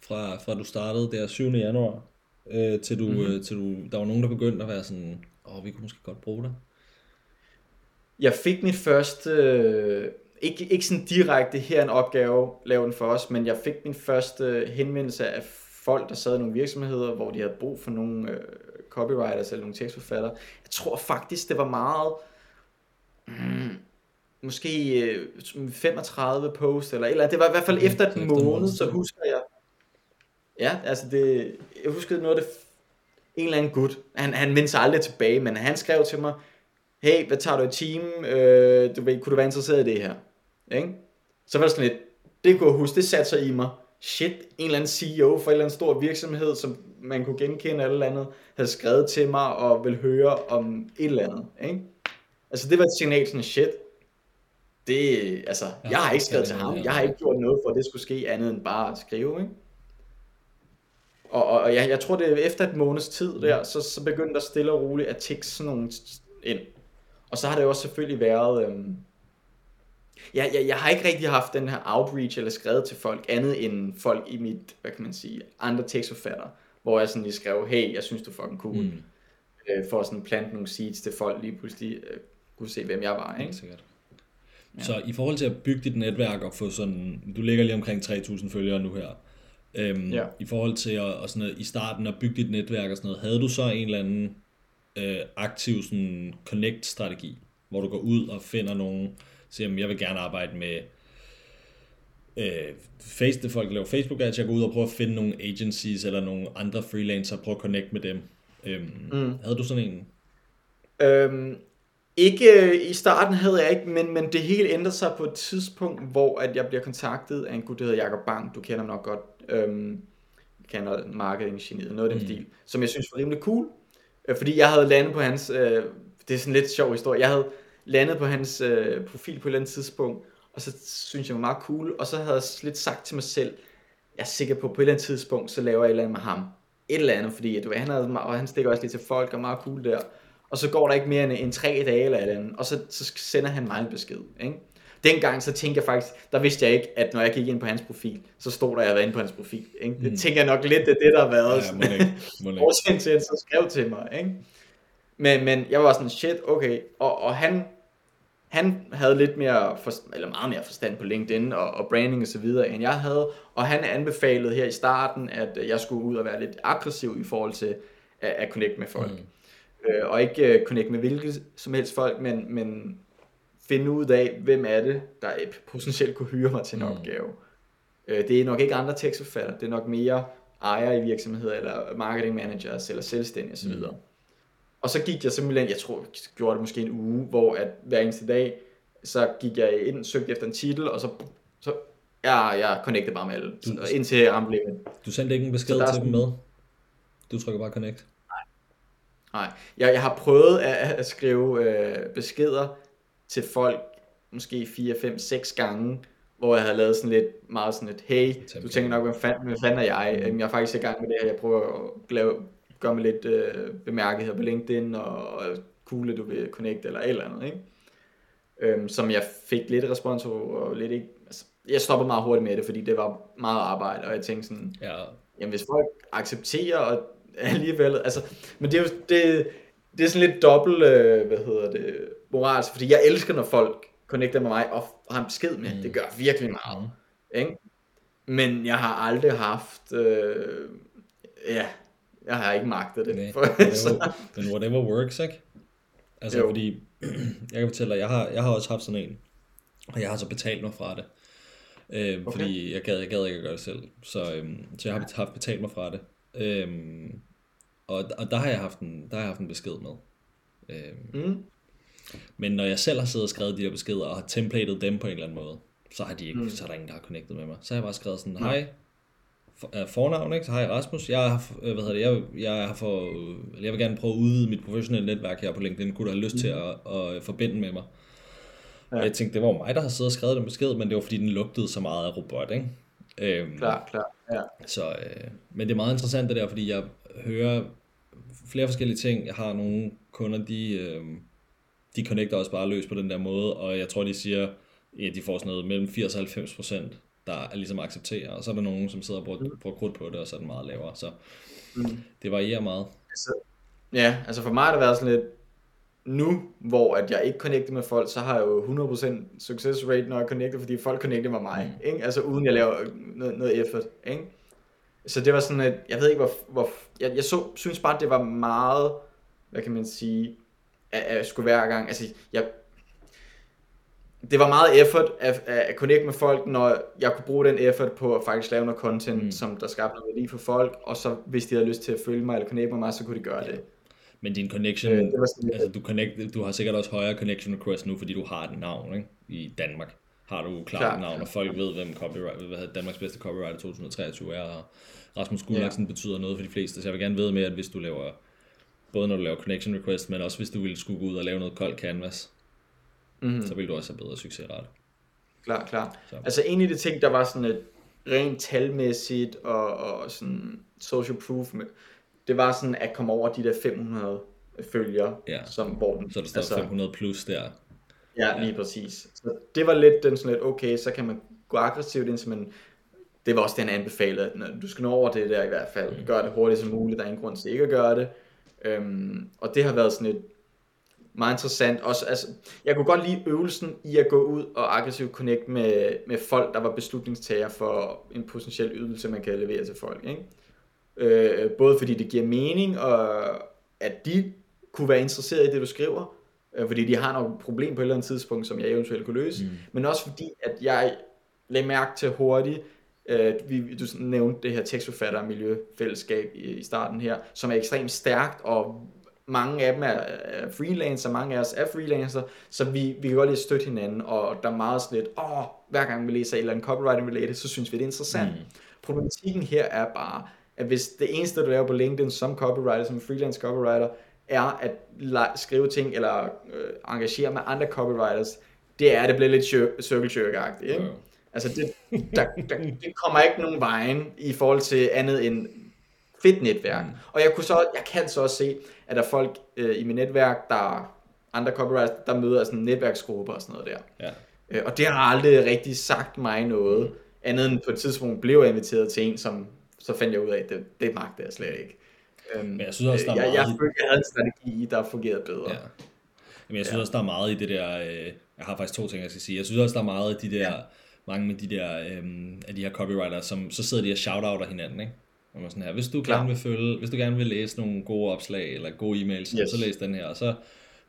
Fra, fra du startede der 7. januar øh, til, du, mm-hmm. øh, til du, der var nogen, der begyndte at være sådan, åh, vi kunne måske godt bruge det. Jeg fik mit første, øh, ikke, ikke sådan direkte her en opgave, lav den for os, men jeg fik min første henvendelse af folk, der sad i nogle virksomheder, hvor de havde brug for nogle øh, copywriters eller nogle tekstforfattere. Jeg tror faktisk, det var meget, mm, måske øh, 35 post eller eller. Det var i hvert fald mm, efter et måned, så husker jeg, Ja, altså det, jeg husker noget af det, en eller anden gut, han, han vendte sig aldrig tilbage, men han skrev til mig, hey, hvad tager du i team, øh, du ved, kunne du være interesseret i det her? Ikke? Så var det sådan lidt, det kunne jeg huske, det satte sig i mig, shit, en eller anden CEO for en eller anden stor virksomhed, som man kunne genkende eller andet, havde skrevet til mig og ville høre om et eller andet. Ikke? Altså det var et signal sådan, shit, det, altså, ja, jeg har ikke skrevet til ham, jeg har ikke gjort noget for, at det skulle ske andet end bare at skrive, ikke? Og, og, og jeg, jeg tror, det er efter et måneds tid der, så, så begyndte der stille og roligt at tikke sådan nogle ind. Og så har det jo også selvfølgelig været... Øhm, jeg, jeg, jeg har ikke rigtig haft den her outreach eller skrevet til folk, andet end folk i mit, hvad kan man sige, andre tekstforfatter, hvor jeg sådan lige skrev, hey, jeg synes du er fucking cool. Mm. Øh, for sådan plante nogle seeds til folk lige pludselig øh, kunne se, hvem jeg var. Ikke? sikkert. Ja. Så i forhold til at bygge dit netværk og få sådan, du ligger lige omkring 3.000 følgere nu her, Øhm, ja. I forhold til at, og sådan noget, i starten at bygge dit netværk og sådan noget, havde du så en eller anden øh, aktiv sådan connect-strategi, hvor du går ud og finder nogen, siger, jeg vil gerne arbejde med øh, face, det folk laver Facebook ads, jeg går ud og prøver at finde nogle agencies eller nogle andre freelancere og prøve at connect med dem. Øhm, mm. Havde du sådan en? Øhm, ikke i starten havde jeg ikke, men, men det hele ændrer sig på et tidspunkt, hvor at jeg bliver kontaktet af en gut, der hedder Jacob Bang. Du kender ham nok godt. Øhm, kender marketing geniet, noget af den mm. stil, som jeg synes var rimelig cool. Øh, fordi jeg havde landet på hans, øh, det er sådan lidt sjov historie, jeg havde landet på hans øh, profil på et eller andet tidspunkt, og så synes jeg var meget cool, og så havde jeg lidt sagt til mig selv, jeg er sikker på, på et eller andet tidspunkt, så laver jeg et eller andet med ham. Et eller andet, fordi du ved, han, havde, og han stikker også lidt til folk, og meget cool der. Og så går der ikke mere end, end tre dage eller et eller andet, og så, så sender han mig en besked. Ikke? Dengang så tænkte jeg faktisk, der vidste jeg ikke, at når jeg gik ind på hans profil, så stod der, at jeg var inde på hans profil. Ikke? Det mm. tænker jeg nok lidt, det er det, der har været. Ja, må ikke, til, at så skrev til mig. Ikke? Men, men jeg var sådan, shit, okay. Og, og han, han havde lidt mere, for, eller meget mere forstand på LinkedIn og, og branding og så videre, end jeg havde. Og han anbefalede her i starten, at jeg skulle ud og være lidt aggressiv i forhold til at, at connect med folk. Mm. Øh, og ikke uh, connect med hvilket som helst folk, men, men finde ud af, hvem er det, der potentielt kunne hyre mig til en mm. opgave. Øh, det er nok ikke andre tekstforfatter, det er nok mere ejere i virksomheder, eller marketing managers, eller selvstændige osv. Mm. Og så gik jeg simpelthen, jeg tror, jeg gjorde det måske en uge, hvor at hver eneste dag, så gik jeg ind, søgte efter en titel, og så, så ja, jeg connectede bare med alle, du, indtil jeg ramte Du sendte ikke en besked til dem med? Du trykker bare connect? Nej. Nej, jeg, jeg har prøvet at, at skrive øh, beskeder til folk, måske 4, 5, 6 gange, hvor jeg havde lavet sådan lidt, meget sådan et, hey, du tænker nok, hvad fanden, hvad fanden er jeg? Mm. Jeg er faktisk i gang med det her, jeg prøver at lave, gøre mig lidt øh, bemærket her på LinkedIn, og, og cool, at du vil connect, eller et eller andet, ikke? Øhm, som jeg fik lidt respons på, og lidt ikke, altså, jeg stoppede meget hurtigt med det, fordi det var meget arbejde, og jeg tænkte sådan, ja. jamen hvis folk accepterer, og alligevel, altså, men det er jo, det, det er sådan lidt dobbelt, øh, hvad hedder det, moralsk, fordi jeg elsker, når folk connecter med mig og har en besked med. Mm. Det gør virkelig meget. Mm. Ikke? Men jeg har aldrig haft, øh, ja, jeg har ikke magtet det. Nej, men whatever works, ikke? Altså, jo. fordi, jeg kan fortælle dig, jeg har, jeg har også haft sådan en, og jeg har så betalt mig fra det. Øh, okay. Fordi jeg gad, jeg gad ikke at gøre det selv. Så, øhm, så jeg har haft betalt mig fra det. Øhm, og, og der har jeg haft en, der har jeg haft en besked med. Øhm, mm. Men når jeg selv har siddet og skrevet de her beskeder og har templatet dem på en eller anden måde, så har de ikke, mm. så er der ingen, der har connectet med mig. Så har jeg bare skrevet sådan, hej, fornavn, ikke? Så hej Rasmus, jeg har, øh, hvad hedder det, jeg, jeg har for, jeg vil gerne prøve at udvide mit professionelle netværk her på LinkedIn. Kunne du have lyst mm. til at, at, forbinde med mig? Ja. Og jeg tænkte, det var mig, der har siddet og skrevet den besked, men det var fordi, den lugtede så meget af robot, ikke? Øhm, klar, klar, ja. Så, øh, men det er meget interessant det der, fordi jeg hører flere forskellige ting. Jeg har nogle kunder, de, øh, de connecter også bare løs på den der måde, og jeg tror, de siger, at de får sådan noget mellem 80 og 90 procent, der er ligesom accepterer, og så er der nogen, som sidder og bruger, mm. bruger krudt på det, og så er den meget lavere, så mm. det varierer meget. Altså, ja, altså for mig har det været sådan lidt, nu, hvor at jeg ikke connecter med folk, så har jeg jo 100% success rate, når jeg connecter, fordi folk connecter med mig, mm. ikke? altså uden jeg laver noget, noget effort. Ikke? Så det var sådan, at jeg ved ikke, hvor, hvor jeg, jeg så, synes bare, at det var meget, hvad kan man sige, at, at skulle hver gang, altså jeg, det var meget effort at, at connect med folk, når jeg kunne bruge den effort på at faktisk lave noget content, mm. som der skabte noget værdi for folk, og så hvis de havde lyst til at følge mig eller connect med mig, så kunne de gøre det. Men din connection, øh, altså du, connect, du har sikkert også højere connection request nu, fordi du har et navn ikke? i Danmark. Har du klart klar, navn, og folk ved, hvem copyright, hvad Danmarks bedste copyright 2023 er, og Rasmus Gullaksen ja. betyder noget for de fleste, så jeg vil gerne vide med, at hvis du laver, både når du laver connection request, men også hvis du ville skulle gå ud og lave noget kold canvas, mm-hmm. så vil du også have bedre succesrate. Klar, klar. Så. Altså en af de ting, der var sådan et rent talmæssigt og, og sådan social proof, med, det var sådan at komme over de der 500 følgere, ja. som hvor den, Så der står altså, 500 plus der. Ja, lige ja. præcis. Så det var lidt den sådan lidt, okay, så kan man gå aggressivt ind, men det var også den anbefalede, at du skal nå over det der i hvert fald. Mm. Gør det hurtigt som muligt, der er ingen grund til ikke at gøre det. Øhm, og det har været sådan et meget interessant. Også, altså, jeg kunne godt lide øvelsen i at gå ud og aggressivt connect med, med folk, der var beslutningstager for en potentiel ydelse, man kan levere til folk. Ikke? Øh, både fordi det giver mening, og at de kunne være interesseret i det, du skriver, øh, fordi de har noget problem på et eller andet tidspunkt, som jeg eventuelt kunne løse, mm. men også fordi, at jeg læg mærke til hurtigt, øh, vi, du nævnte det her tekstforfatter miljøfællesskab i, i starten her, som er ekstremt stærkt, og mange af dem er, er freelancer, mange af os er freelancer, så vi, vi kan godt lide at støtte hinanden, og der er meget sådan lidt, åh, hver gang vi læser et eller andet copywriting related, så synes vi, det er interessant. Mm. Problematikken her er bare, at hvis det eneste, du laver på LinkedIn som copywriter, som freelance copywriter, er at skrive ting eller øh, engagere med andre copywriters, det er, at det bliver lidt jerk ikke? Yeah. Altså, det, der, der, det kommer ikke nogen vejen i forhold til andet end fedt netværk. Mm. Og jeg, kunne så, jeg kan så også se, at der er folk øh, i mit netværk, der andre copywriters, der møder sådan netværksgrupper og sådan noget der. Ja. Øh, og det har aldrig rigtig sagt mig noget, andet end på et tidspunkt blev jeg inviteret til en, som så fandt jeg ud af, at det, det magte jeg slet ikke. Øhm, Men jeg synes også, der er jeg, meget... Jeg, følte, jeg havde en strategi, der fungerede bedre. Ja. Men jeg synes ja. også, der er meget i det der... Øh, jeg har faktisk to ting, jeg skal sige. Jeg synes også, der er meget i de der... Ja. Mange med de der, øhm, af de her copywriters, som så sidder de og shout-outer hinanden, ikke? Og man sådan her, hvis du Klar. gerne vil følge, hvis du gerne vil læse nogle gode opslag eller gode e-mails, yes. så læs den her, og så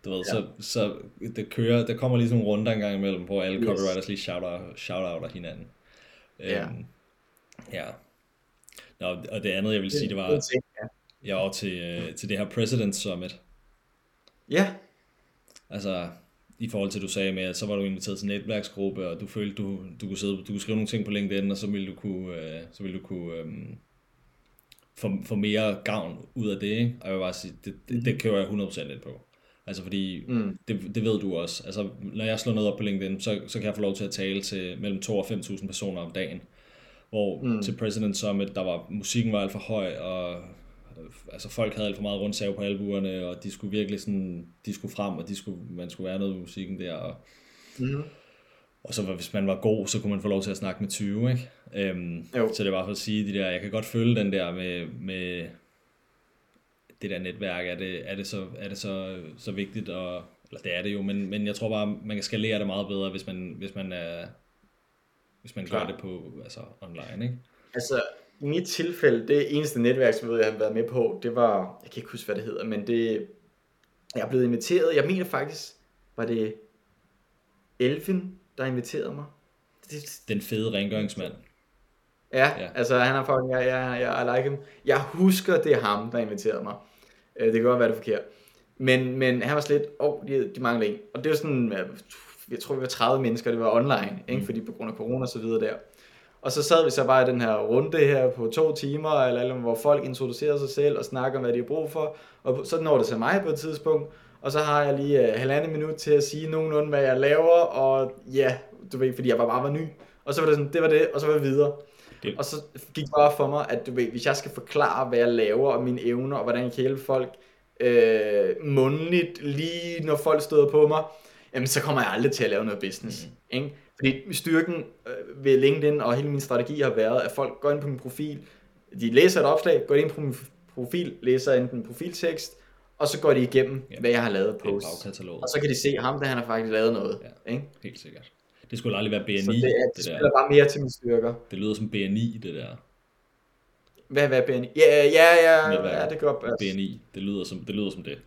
du ved, ja. så, så det kører, der kommer lige sådan nogle runder en gang imellem, hvor alle yes. copywriters lige shout-outer, shout-outer hinanden. Ja. Øhm, ja. Nå, og det andet, jeg vil sige, det var, jeg var til, øh, til det her President Summit. Ja. Altså, i forhold til, du sagde med, at så var du inviteret til netværksgruppe, og du følte, du, du, kunne, sidde, du kunne skrive nogle ting på LinkedIn, og så ville du kunne, øh, så ville du kunne øh, få, få mere gavn ud af det, ikke? Og jeg vil bare sige, det, det, det kører jeg 100% lidt på. Altså fordi, mm. det, det ved du også. Altså, når jeg slår noget op på LinkedIn, så, så kan jeg få lov til at tale til mellem 2 og 5.000 personer om dagen. Hvor mm. til President Summit, der var musikken var alt for høj, og altså folk havde alt for meget rundt på albuerne, og de skulle virkelig sådan, de skulle frem, og de skulle, man skulle være noget i musikken der, og, mm. Og så hvis man var god, så kunne man få lov til at snakke med 20, ikke? Øhm, så det var for at sige, de der, jeg kan godt føle den der med, med det der netværk, er det, er det, så, er det så, så vigtigt, og, eller det er det jo, men, men jeg tror bare, man kan skalere det meget bedre, hvis man, hvis man, er, hvis man gør det på altså online, ikke? Altså, i mit tilfælde, det eneste netværksmøde, jeg har været med på, det var, jeg kan ikke huske, hvad det hedder, men det, jeg er blevet inviteret, jeg mener faktisk, var det Elfin, der inviterede mig. Det, Den fede rengøringsmand. Ja, ja, altså han er fucking, jeg, jeg, jeg, I like him. Jeg husker, det er ham, der inviterede mig. Øh, det kan godt være, det er forkert. Men, men han var slet, åh, oh, de, de mangler en. Og det var sådan, jeg tror, vi var 30 mennesker, det var online, ikke? Mm. fordi på grund af corona og så videre der. Og så sad vi så bare i den her runde her på to timer, eller, eller hvor folk introducerer sig selv og snakker om, hvad de har brug for. Og så når det til mig på et tidspunkt, og så har jeg lige uh, halvandet minut til at sige nogenlunde, hvad jeg laver, og ja, du ved, fordi jeg bare, bare var ny. Og så var det sådan, det var det, og så var jeg videre. Det. Og så gik det bare for mig, at du ved, hvis jeg skal forklare, hvad jeg laver, og mine evner, og hvordan jeg kan hjælpe folk øh, mundligt, lige når folk støder på mig, jamen så kommer jeg aldrig til at lave noget business. Mm. Ikke? Fordi styrken øh, ved LinkedIn og hele min strategi har været, at folk går ind på min profil, de læser et opslag, går ind på min profil, læser enten profiltekst, og så går de igennem, ja. hvad jeg har lavet på. Og så kan de se ham, der han har faktisk lavet noget. Ja, ikke? helt sikkert. Det skulle aldrig være BNI. Så det, er, det, det spiller der. bare mere til mine styrker. Det lyder som BNI, det der. Hvad, hvad er BNI? Ja, ja, ja, ja, det går altså. BNI, det lyder som det. Lyder som det.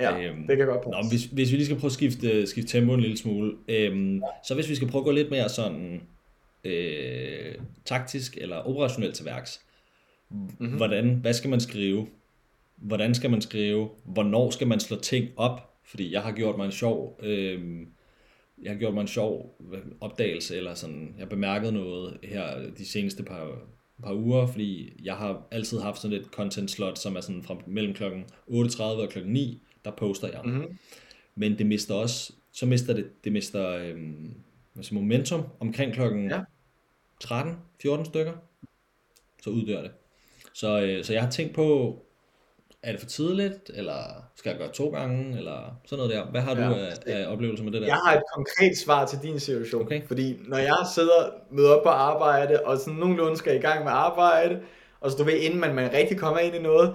Ja, øhm, det kan godt passe. Nå, hvis, hvis vi lige skal prøve at skifte, skifte tempo en lille smule, øhm, ja. så hvis vi skal prøve at gå lidt mere sådan øh, taktisk eller operationelt til værks, mm-hmm. hvordan, hvad skal man skrive? Hvordan skal man skrive? Hvornår skal man slå ting op? Fordi jeg har gjort mig en sjov, øh, jeg har gjort mig en sjov opdagelse, eller sådan, jeg har bemærket noget her de seneste par, par uger, fordi jeg har altid haft sådan et content slot, som er sådan fra mellem klokken 8.30 og klokken 9, der poster jeg. Mm-hmm. Men det mister også, så mister det, det mister øhm, altså momentum omkring klokken ja. 13-14 stykker, så uddør det. Så, øh, så jeg har tænkt på, er det for tidligt, eller skal jeg gøre to gange, eller sådan noget der. Hvad har ja. du af, af oplevelser med det der? Jeg har et konkret svar til din situation, okay. fordi når jeg sidder møder op på arbejde, og sådan nogenlunde skal i gang med arbejde, og så du ved, inden man, man rigtig kommer ind i noget,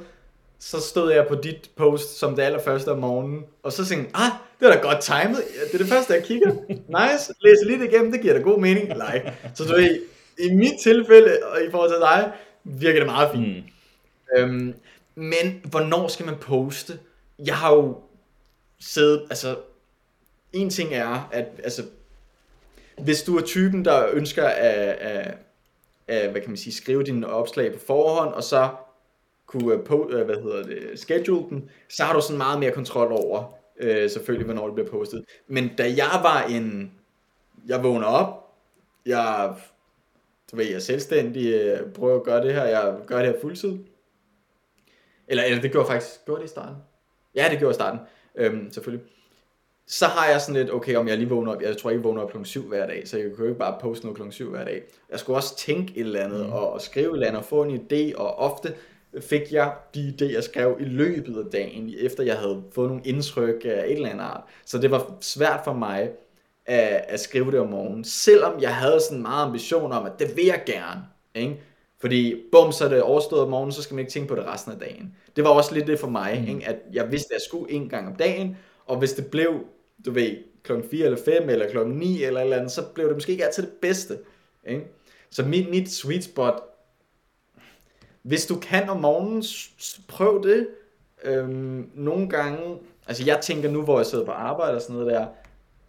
så stod jeg på dit post som det allerførste om morgenen, og så tænkte jeg, ah, det var da godt timet, det er det første, jeg kigger. Nice, læser lidt igennem, det giver da god mening. Nej. Så du ved, i mit tilfælde, og i forhold til dig, virker det meget fint. Mm. Øhm, men hvornår skal man poste? Jeg har jo siddet, altså, en ting er, at altså, hvis du er typen, der ønsker at, at, at hvad kan man sige, skrive dine opslag på forhånd, og så kunne øh, på, øh, hvad hedder det, schedule dem, så har du sådan meget mere kontrol over, øh, selvfølgelig, hvornår det bliver postet. Men da jeg var en, jeg vågner op, jeg, du ved, jeg er selvstændig, øh, prøver at gøre det her, jeg gør det her fuldtid. Eller, eller det gjorde faktisk, gjorde det i starten? Ja, det gjorde i starten, øhm, selvfølgelig. Så har jeg sådan lidt, okay, om jeg lige vågner op, jeg tror ikke, jeg vågner op klokken 7 hver dag, så jeg kan jo ikke bare poste noget klokken 7 hver dag. Jeg skulle også tænke et eller andet, mm. og, og skrive et eller andet, og få en idé, og ofte fik jeg de idéer, jeg skrev i løbet af dagen, efter jeg havde fået nogle indtryk af et eller andet art. Så det var svært for mig at, at skrive det om morgenen, selvom jeg havde sådan meget ambition om, at det vil jeg gerne. Ikke? Fordi bum, så er det overstået om morgenen, så skal man ikke tænke på det resten af dagen. Det var også lidt det for mig, mm. ikke? at jeg vidste, at jeg skulle en gang om dagen, og hvis det blev, du ved, klokken 4 eller 5 eller klokken 9 eller eller andet, så blev det måske ikke altid det bedste. Ikke? Så mit, mit sweet spot, hvis du kan om morgenen, prøv det. Øhm, nogle gange, altså jeg tænker nu, hvor jeg sidder på arbejde og sådan noget der,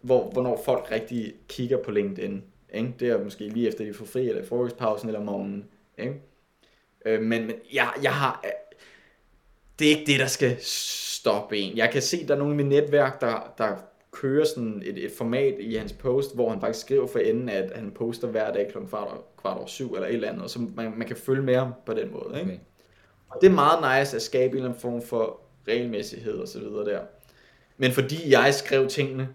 hvor, hvornår folk rigtig kigger på LinkedIn. Ikke? Det er måske lige efter de får fri, eller frokostpausen, eller om morgenen. Ikke? Øh, men men jeg, jeg har... Øh, det er ikke det, der skal stoppe en. Jeg kan se, der er nogle i mit netværk, der, der kører sådan et, et format i hans post, hvor han faktisk skriver for enden, at han poster hver dag kl. kvart, kvart over syv eller et eller andet, og så man, man kan følge med ham på den måde. Ikke? Okay. Og det er meget nice at skabe en eller anden form for regelmæssighed og så videre der. Men fordi jeg skrev tingene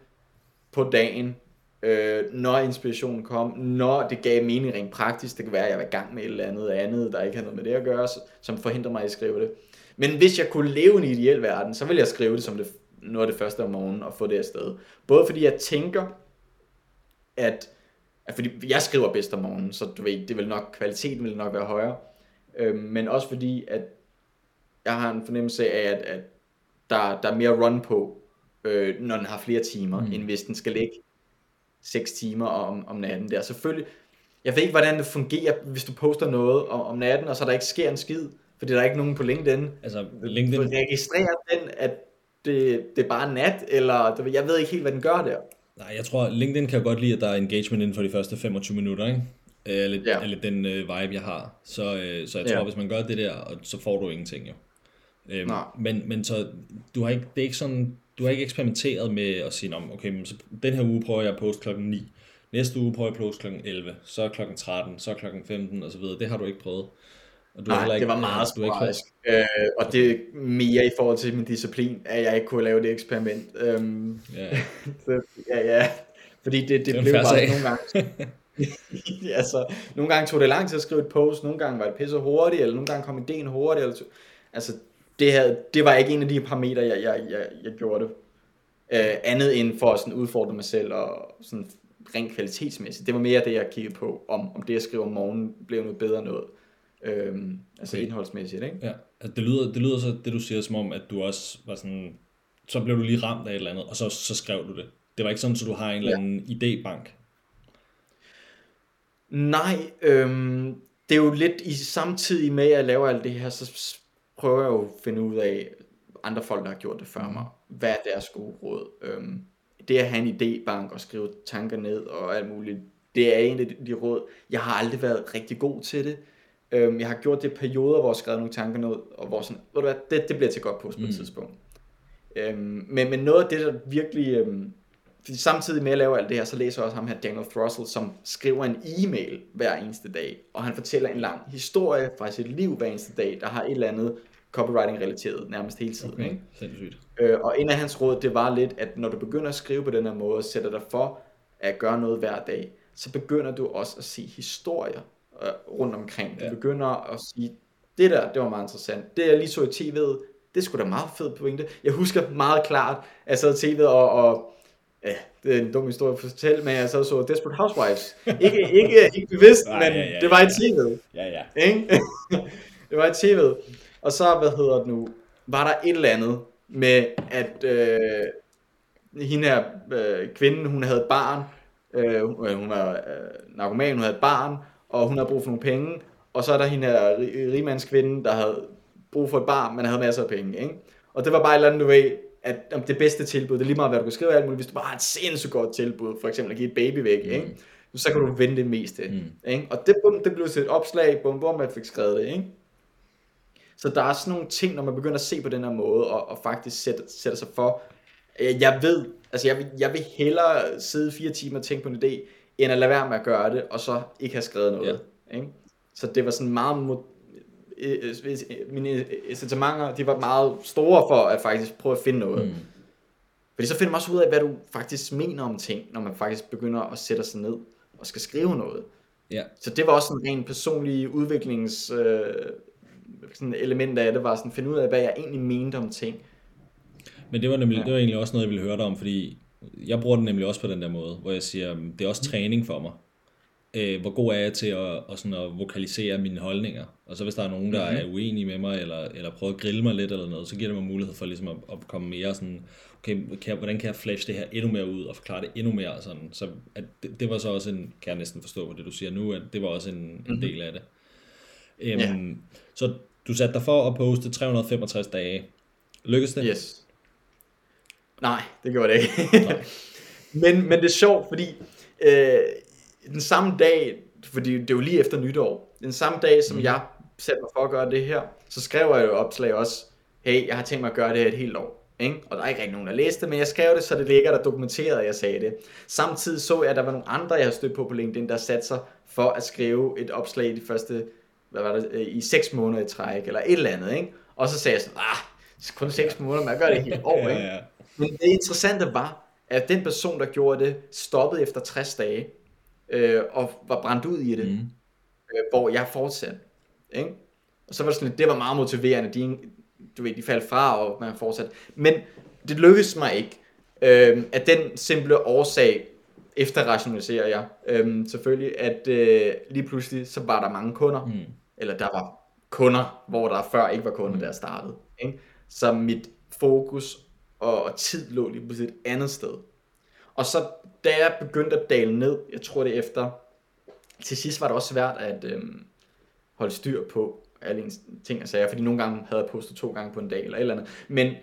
på dagen, øh, når inspirationen kom, når det gav mening rent praktisk, det kan være, at jeg var i gang med et eller andet andet, der ikke havde noget med det at gøre, som forhindrer mig i at skrive det. Men hvis jeg kunne leve en ideel verden, så ville jeg skrive det som det, noget af det første om morgenen og få det afsted. Både fordi jeg tænker, at, at fordi jeg skriver bedst om morgenen, så du ved, det vil nok, kvaliteten vil nok være højere, øh, men også fordi, at jeg har en fornemmelse af, at, at der, der er mere run på, øh, når den har flere timer, mm. end hvis den skal ligge 6 timer om, om natten der. Selvfølgelig, jeg ved ikke, hvordan det fungerer, hvis du poster noget om, om natten, og så der ikke sker en skid, fordi der er ikke nogen på LinkedIn. Altså, LinkedIn... Du registrerer den, at det, det er bare nat, eller jeg ved ikke helt, hvad den gør der. Nej, jeg tror, LinkedIn kan godt lide, at der er engagement inden for de første 25 minutter, ikke? Eller, ja. eller den øh, vibe, jeg har. Så, øh, så jeg tror, ja. hvis man gør det der, så får du ingenting jo. Øhm, Nej. men, men så, du har ikke, det er ikke sådan, du har ikke eksperimenteret med at sige, okay, men så den her uge prøver jeg at poste klokken 9, næste uge prøver jeg at poste klokken 11, så klokken 13, så klokken 15 og så videre. Det har du ikke prøvet. Og du Nej, ikke, det var meget du ikke øh, og det er mere i forhold til min disciplin, at jeg ikke kunne lave det eksperiment. Øhm, ja. så, ja, ja. Fordi det, det, det blev bare sag. nogle gange... altså, nogle gange tog det lang tid at skrive et post, nogle gange var det pisse hurtigt, eller nogle gange kom ideen hurtigt. Eller, altså, det, havde, det var ikke en af de parametre, jeg, jeg, jeg, jeg gjorde det. Uh, andet end for at sådan udfordre mig selv og sådan rent kvalitetsmæssigt. Det var mere det, jeg kiggede på, om, om det, jeg skrev om morgenen, blev noget bedre noget. Øhm, altså okay. indholdsmæssigt, ikke? Ja, altså det lyder, det lyder så, det du siger, som om, at du også var sådan, så blev du lige ramt af et eller andet, og så, så skrev du det. Det var ikke sådan, at du har en eller anden ja. idébank? Nej, øhm, det er jo lidt i samtidig med, at jeg laver alt det her, så prøver jeg jo at finde ud af, andre folk, der har gjort det før mig, hvad er deres gode råd. Øhm, det at have en idébank og skrive tanker ned og alt muligt, det er en af de, de råd. Jeg har aldrig været rigtig god til det. Øhm, jeg har gjort det i perioder, hvor jeg har skrevet nogle tanker ned, og hvor sådan, ved du hvad, det, det bliver til godt på på et mm. tidspunkt. Øhm, men, men noget af det, der virkelig... Øhm, samtidig med at lave alt det her, så læser jeg også ham her, Daniel Thrussell, som skriver en e-mail hver eneste dag, og han fortæller en lang historie fra sit liv hver eneste dag, der har et eller andet copywriting-relateret nærmest hele tiden. Okay, ikke? Øh, og en af hans råd, det var lidt, at når du begynder at skrive på den her måde, og sætter dig for at gøre noget hver dag, så begynder du også at se historier øh, rundt omkring. Du ja. begynder at sige, det der, det var meget interessant. Det jeg lige så i tv'et, det skulle da meget fedt pointe. Jeg husker meget klart, at jeg sad i tv'et og, og ja, det er en dum historie at fortælle, men jeg og så Desperate Housewives. ikke, ikke, ikke bevidst, Nej, men ja, ja, det var i tv'et. Ja, ja. det var i tv'et. Og så, hvad hedder det nu, var der et eller andet med, at øh, hende her øh, kvinden, hun havde et barn, øh, hun var øh, narkoman, hun havde et barn, og hun havde brug for nogle penge, og så er der hende her rigmandskvinde, der havde brug for et barn, men havde masser af penge, ikke? Og det var bare et eller andet, du ved, at om det bedste tilbud, det er lige meget, hvad du kan skrive alt muligt, hvis du bare har et sindssygt godt tilbud, for eksempel at give et baby væk, mm. ikke? så kan du vinde det meste. Mm. Ikke? Og det, bum, det blev til et opslag, bum, bum, man fik skrevet det. Ikke? Så der er sådan nogle ting, når man begynder at se på den her måde, og, og faktisk sætter, sætter sig for, jeg ved, altså jeg vil, jeg vil hellere sidde fire timer og tænke på en idé, end at lade være med at gøre det, og så ikke have skrevet noget. Ja. Ikke? Så det var sådan meget, mine incitamenter, de var meget store for at faktisk prøve at finde noget. Mm. Fordi så finder man også ud af, hvad du faktisk mener om ting, når man faktisk begynder at sætte sig ned og skal skrive noget. Ja. Så det var også en ren personlig udviklings øh, sådan element af det, var sådan at finde ud af, hvad jeg egentlig mente om ting. Men det var, nemlig, ja. det var egentlig også noget, jeg ville høre dig om, fordi jeg bruger det nemlig også på den der måde, hvor jeg siger, det er også træning for mig. Øh, hvor god er jeg til at, at, sådan at vokalisere mine holdninger? Og så hvis der er nogen, der mm-hmm. er uenige med mig, eller, eller prøver at grille mig lidt eller noget, så giver det mig mulighed for ligesom at, at komme mere sådan, okay, kan jeg, hvordan kan jeg flash det her endnu mere ud, og forklare det endnu mere sådan, så at det, det var så også en, kan jeg næsten forstå på det, du siger nu, at det var også en, mm-hmm. en del af det. Øhm, yeah. Så du satte dig for at poste 365 dage. Lykkedes det? Yes. Nej, det gjorde det ikke. men, men det er sjovt, fordi øh, den samme dag, fordi det er jo lige efter nytår, den samme dag, som mm. jeg satte mig for at gøre det her, så skrev jeg jo opslag også, hey, jeg har tænkt mig at gøre det her et helt år. Ikke? Og der er ikke rigtig nogen, der læste det, men jeg skrev det, så det ligger der dokumenteret, at jeg sagde det. Samtidig så jeg, at der var nogle andre, jeg har stødt på på LinkedIn, der satte sig for at skrive et opslag i de første, hvad var det, øh, i 6 måneder i træk, eller et eller andet. Ikke? Og så sagde jeg sådan, ah, kun 6 måneder, men jeg gør det helt år. Ikke? Men det interessante var, at den person, der gjorde det, stoppede efter 60 dage, øh, og var brændt ud i det, mm. øh, hvor jeg fortsatte. Ikke? Og så var det sådan, det var meget motiverende. De, du ved, de faldt fra, og man fortsat. Men det lykkedes mig ikke. Øh, af den simple årsag, efter rationaliserer jeg øh, selvfølgelig, at øh, lige pludselig, så var der mange kunder. Mm. Eller der var kunder, hvor der før ikke var kunder, mm. der startede. Ikke? Så mit fokus og tid lå lige pludselig et andet sted. Og så da jeg begyndte at dale ned, jeg tror det efter, til sidst var det også svært at øh, holde styr på alle ens ting og sager, fordi nogle gange havde jeg postet to gange på en dag eller et eller andet. Men,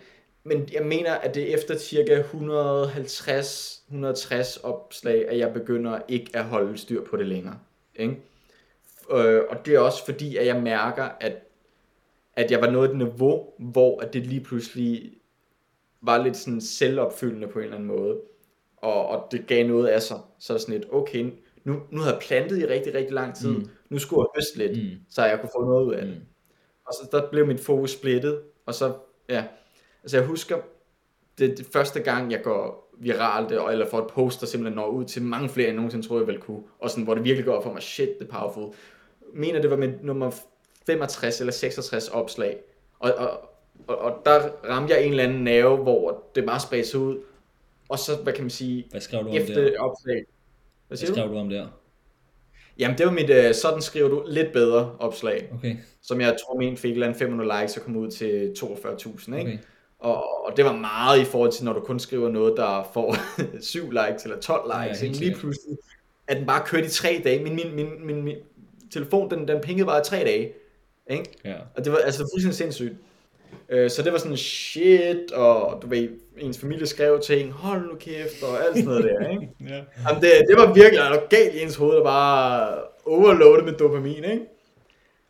men jeg mener, at det er efter cirka 150-160 opslag, at jeg begynder ikke at holde styr på det længere. Ikke? Øh, og det er også fordi, at jeg mærker, at, at jeg var nået et niveau, hvor at det lige pludselig var lidt sådan selvopfyldende på en eller anden måde og, og det gav noget af sig. Så er sådan lidt, okay, nu, nu har jeg plantet i rigtig, rigtig lang tid, mm. nu skulle jeg høste lidt, mm. så jeg kunne få noget ud af det. Mm. Og så der blev mit fokus splittet, og så, ja, altså jeg husker, det, det første gang, jeg går viralt, eller får et post, der simpelthen når ud til mange flere, end nogensinde troede, jeg ville kunne, og sådan, hvor det virkelig går op for mig, shit, det er powerful. Mener, det var med nummer 65 eller 66 opslag, og, og, og, og der ramte jeg en eller anden nerve, hvor det bare spredte sig ud, og så, hvad kan man sige, hvad skrev du om efter der? opslag. Hvad, hvad skrev du? du om der? Jamen, det var mit, uh, sådan skriver du lidt bedre opslag. Okay. Som jeg tror, min fik 500 likes og kom ud til 42.000, ikke? Okay. Og, og det var meget i forhold til, når du kun skriver noget, der får 7 likes eller 12 likes. Ja, ikke? Lige pludselig, at den bare kørte i 3 dage. Min, min, min, min, min telefon, den, den pingede bare i 3 dage. Ikke? Ja. Og det var altså fuldstændig sindssygt. Øh, så det var sådan shit, og du ved, ens familie skrev ting, hold nu kæft, og alt sådan noget der, ikke? ja. Jamen det, det var virkelig altså, galt i ens hoved, der bare overloadet med dopamin, ikke?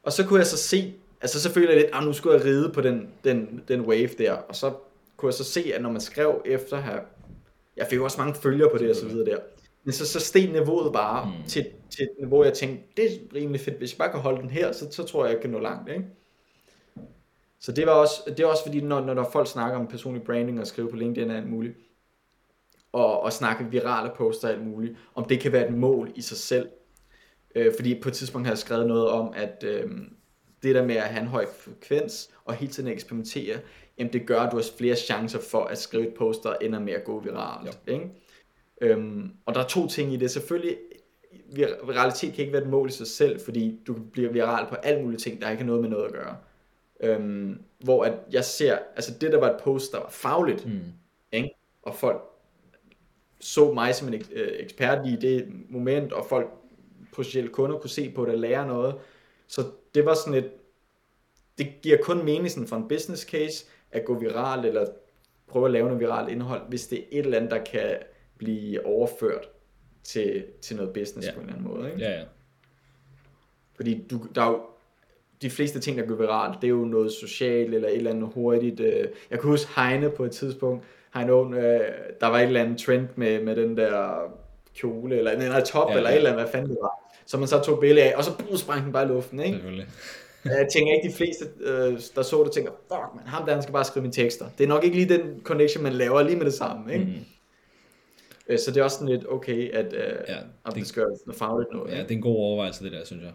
Og så kunne jeg så se, altså så følte jeg lidt, at nu skulle jeg ride på den, den, den wave der, og så kunne jeg så se, at når man skrev efter her, jeg fik også mange følgere på det og så videre der, men så, så steg niveauet bare mm. til, til et niveau, jeg tænkte, det er rimelig fedt, hvis jeg bare kan holde den her, så, så tror jeg, jeg kan nå langt, ikke? Så det, var også, det er også fordi, når, når folk snakker om personlig branding og skriver på LinkedIn og alt muligt, og, og snakke virale poster og alt muligt, om det kan være et mål i sig selv. Øh, fordi på et tidspunkt har jeg skrevet noget om, at øh, det der med at have en høj frekvens og hele tiden eksperimentere, jamen det gør, at du har flere chancer for at skrive et poster ender med at gå viralt. Ja. Ikke? Øhm, og der er to ting i det. Selvfølgelig, viralitet kan ikke være et mål i sig selv, fordi du bliver viral på alle mulige ting, der ikke har noget med noget at gøre. Øhm, hvor at jeg ser, altså det der var et post, der var fagligt, mm. ikke? og folk så mig som en øh, ekspert i det moment, og folk potentielle kunder kunne se på det og lære noget. Så det var sådan et, det giver kun mening sådan for en business case, at gå viral, eller prøve at lave noget viralt indhold, hvis det er et eller andet, der kan blive overført til, til noget business ja. på en eller anden måde. Ikke? Ja, ja. Fordi du, der er jo, de fleste ting, der går viralt, det er jo noget socialt eller et eller andet hurtigt. Øh. Jeg kan huske Heine på et tidspunkt, Heine, øh, der var et eller andet trend med, med den der kjole, eller en eller top, ja, eller ja. et eller andet, hvad fanden det var. Så man så tog billede af, og så sprang den bare i luften, ikke? jeg tænker ikke, de fleste, øh, der så det, tænker, fuck man, ham der, han skal bare skrive mine tekster. Det er nok ikke lige den connection, man laver lige med det samme, ikke? Mm-hmm. Så det er også sådan lidt okay, at, øh, ja, at det skal noget fagligt noget. Ja, ikke? det er en god overvejelse, det der, synes jeg.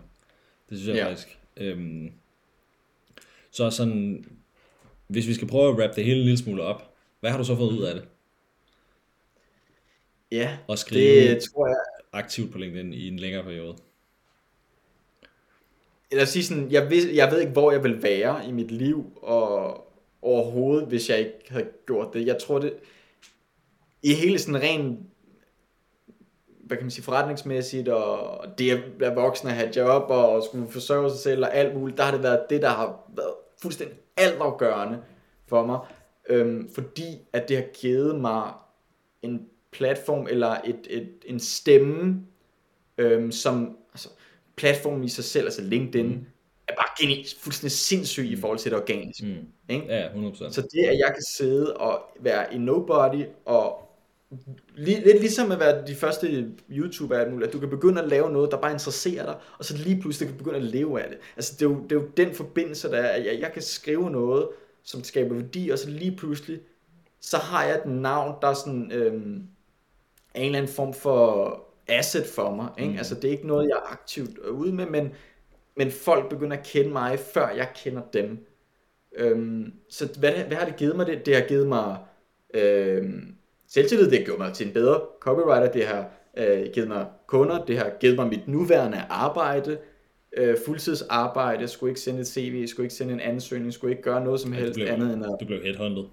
Det synes jeg ja. faktisk. Øhm, så sådan, hvis vi skal prøve at wrap det hele en lille smule op, hvad har du så fået ud af det? Ja, og skrive det tror jeg... aktivt på LinkedIn i en længere periode. Eller sige sådan, jeg ved, jeg ved ikke, hvor jeg vil være i mit liv, og overhovedet, hvis jeg ikke havde gjort det. Jeg tror det, i hele sådan ren hvad kan man sige, forretningsmæssigt, og det at være voksen og have job, og skulle forsørge sig selv, og alt muligt, der har det været det, der har været fuldstændig altafgørende for mig, øhm, fordi at det har givet mig en platform, eller et, et, en stemme, øhm, som, altså, platformen i sig selv, altså LinkedIn, mm. er bare geni, fuldstændig sindssyg i forhold til det organiske. Mm. Ikke? Ja, 100%. Så det, at jeg kan sidde og være en nobody, og lidt ligesom at være de første YouTuber, at du kan begynde at lave noget, der bare interesserer dig, og så lige pludselig kan du begynde at leve af det. Altså det er jo, det er jo den forbindelse, der er, at jeg, jeg kan skrive noget, som skaber værdi, og så lige pludselig, så har jeg et navn, der er sådan øhm, en eller anden form for asset for mig. Ikke? Mm. Altså det er ikke noget, jeg er aktivt ude med, men, men folk begynder at kende mig, før jeg kender dem. Øhm, så hvad, hvad har det givet mig? Det, det har givet mig øhm, selvtillid, det har gjort mig til en bedre copywriter, det har øh, givet mig kunder, det har givet mig mit nuværende arbejde, øh, fuldtidsarbejde, skulle ikke sende et CV, skulle ikke sende en ansøgning, skulle ikke gøre noget som helst ja, blev, andet end at... Du blev headhunted.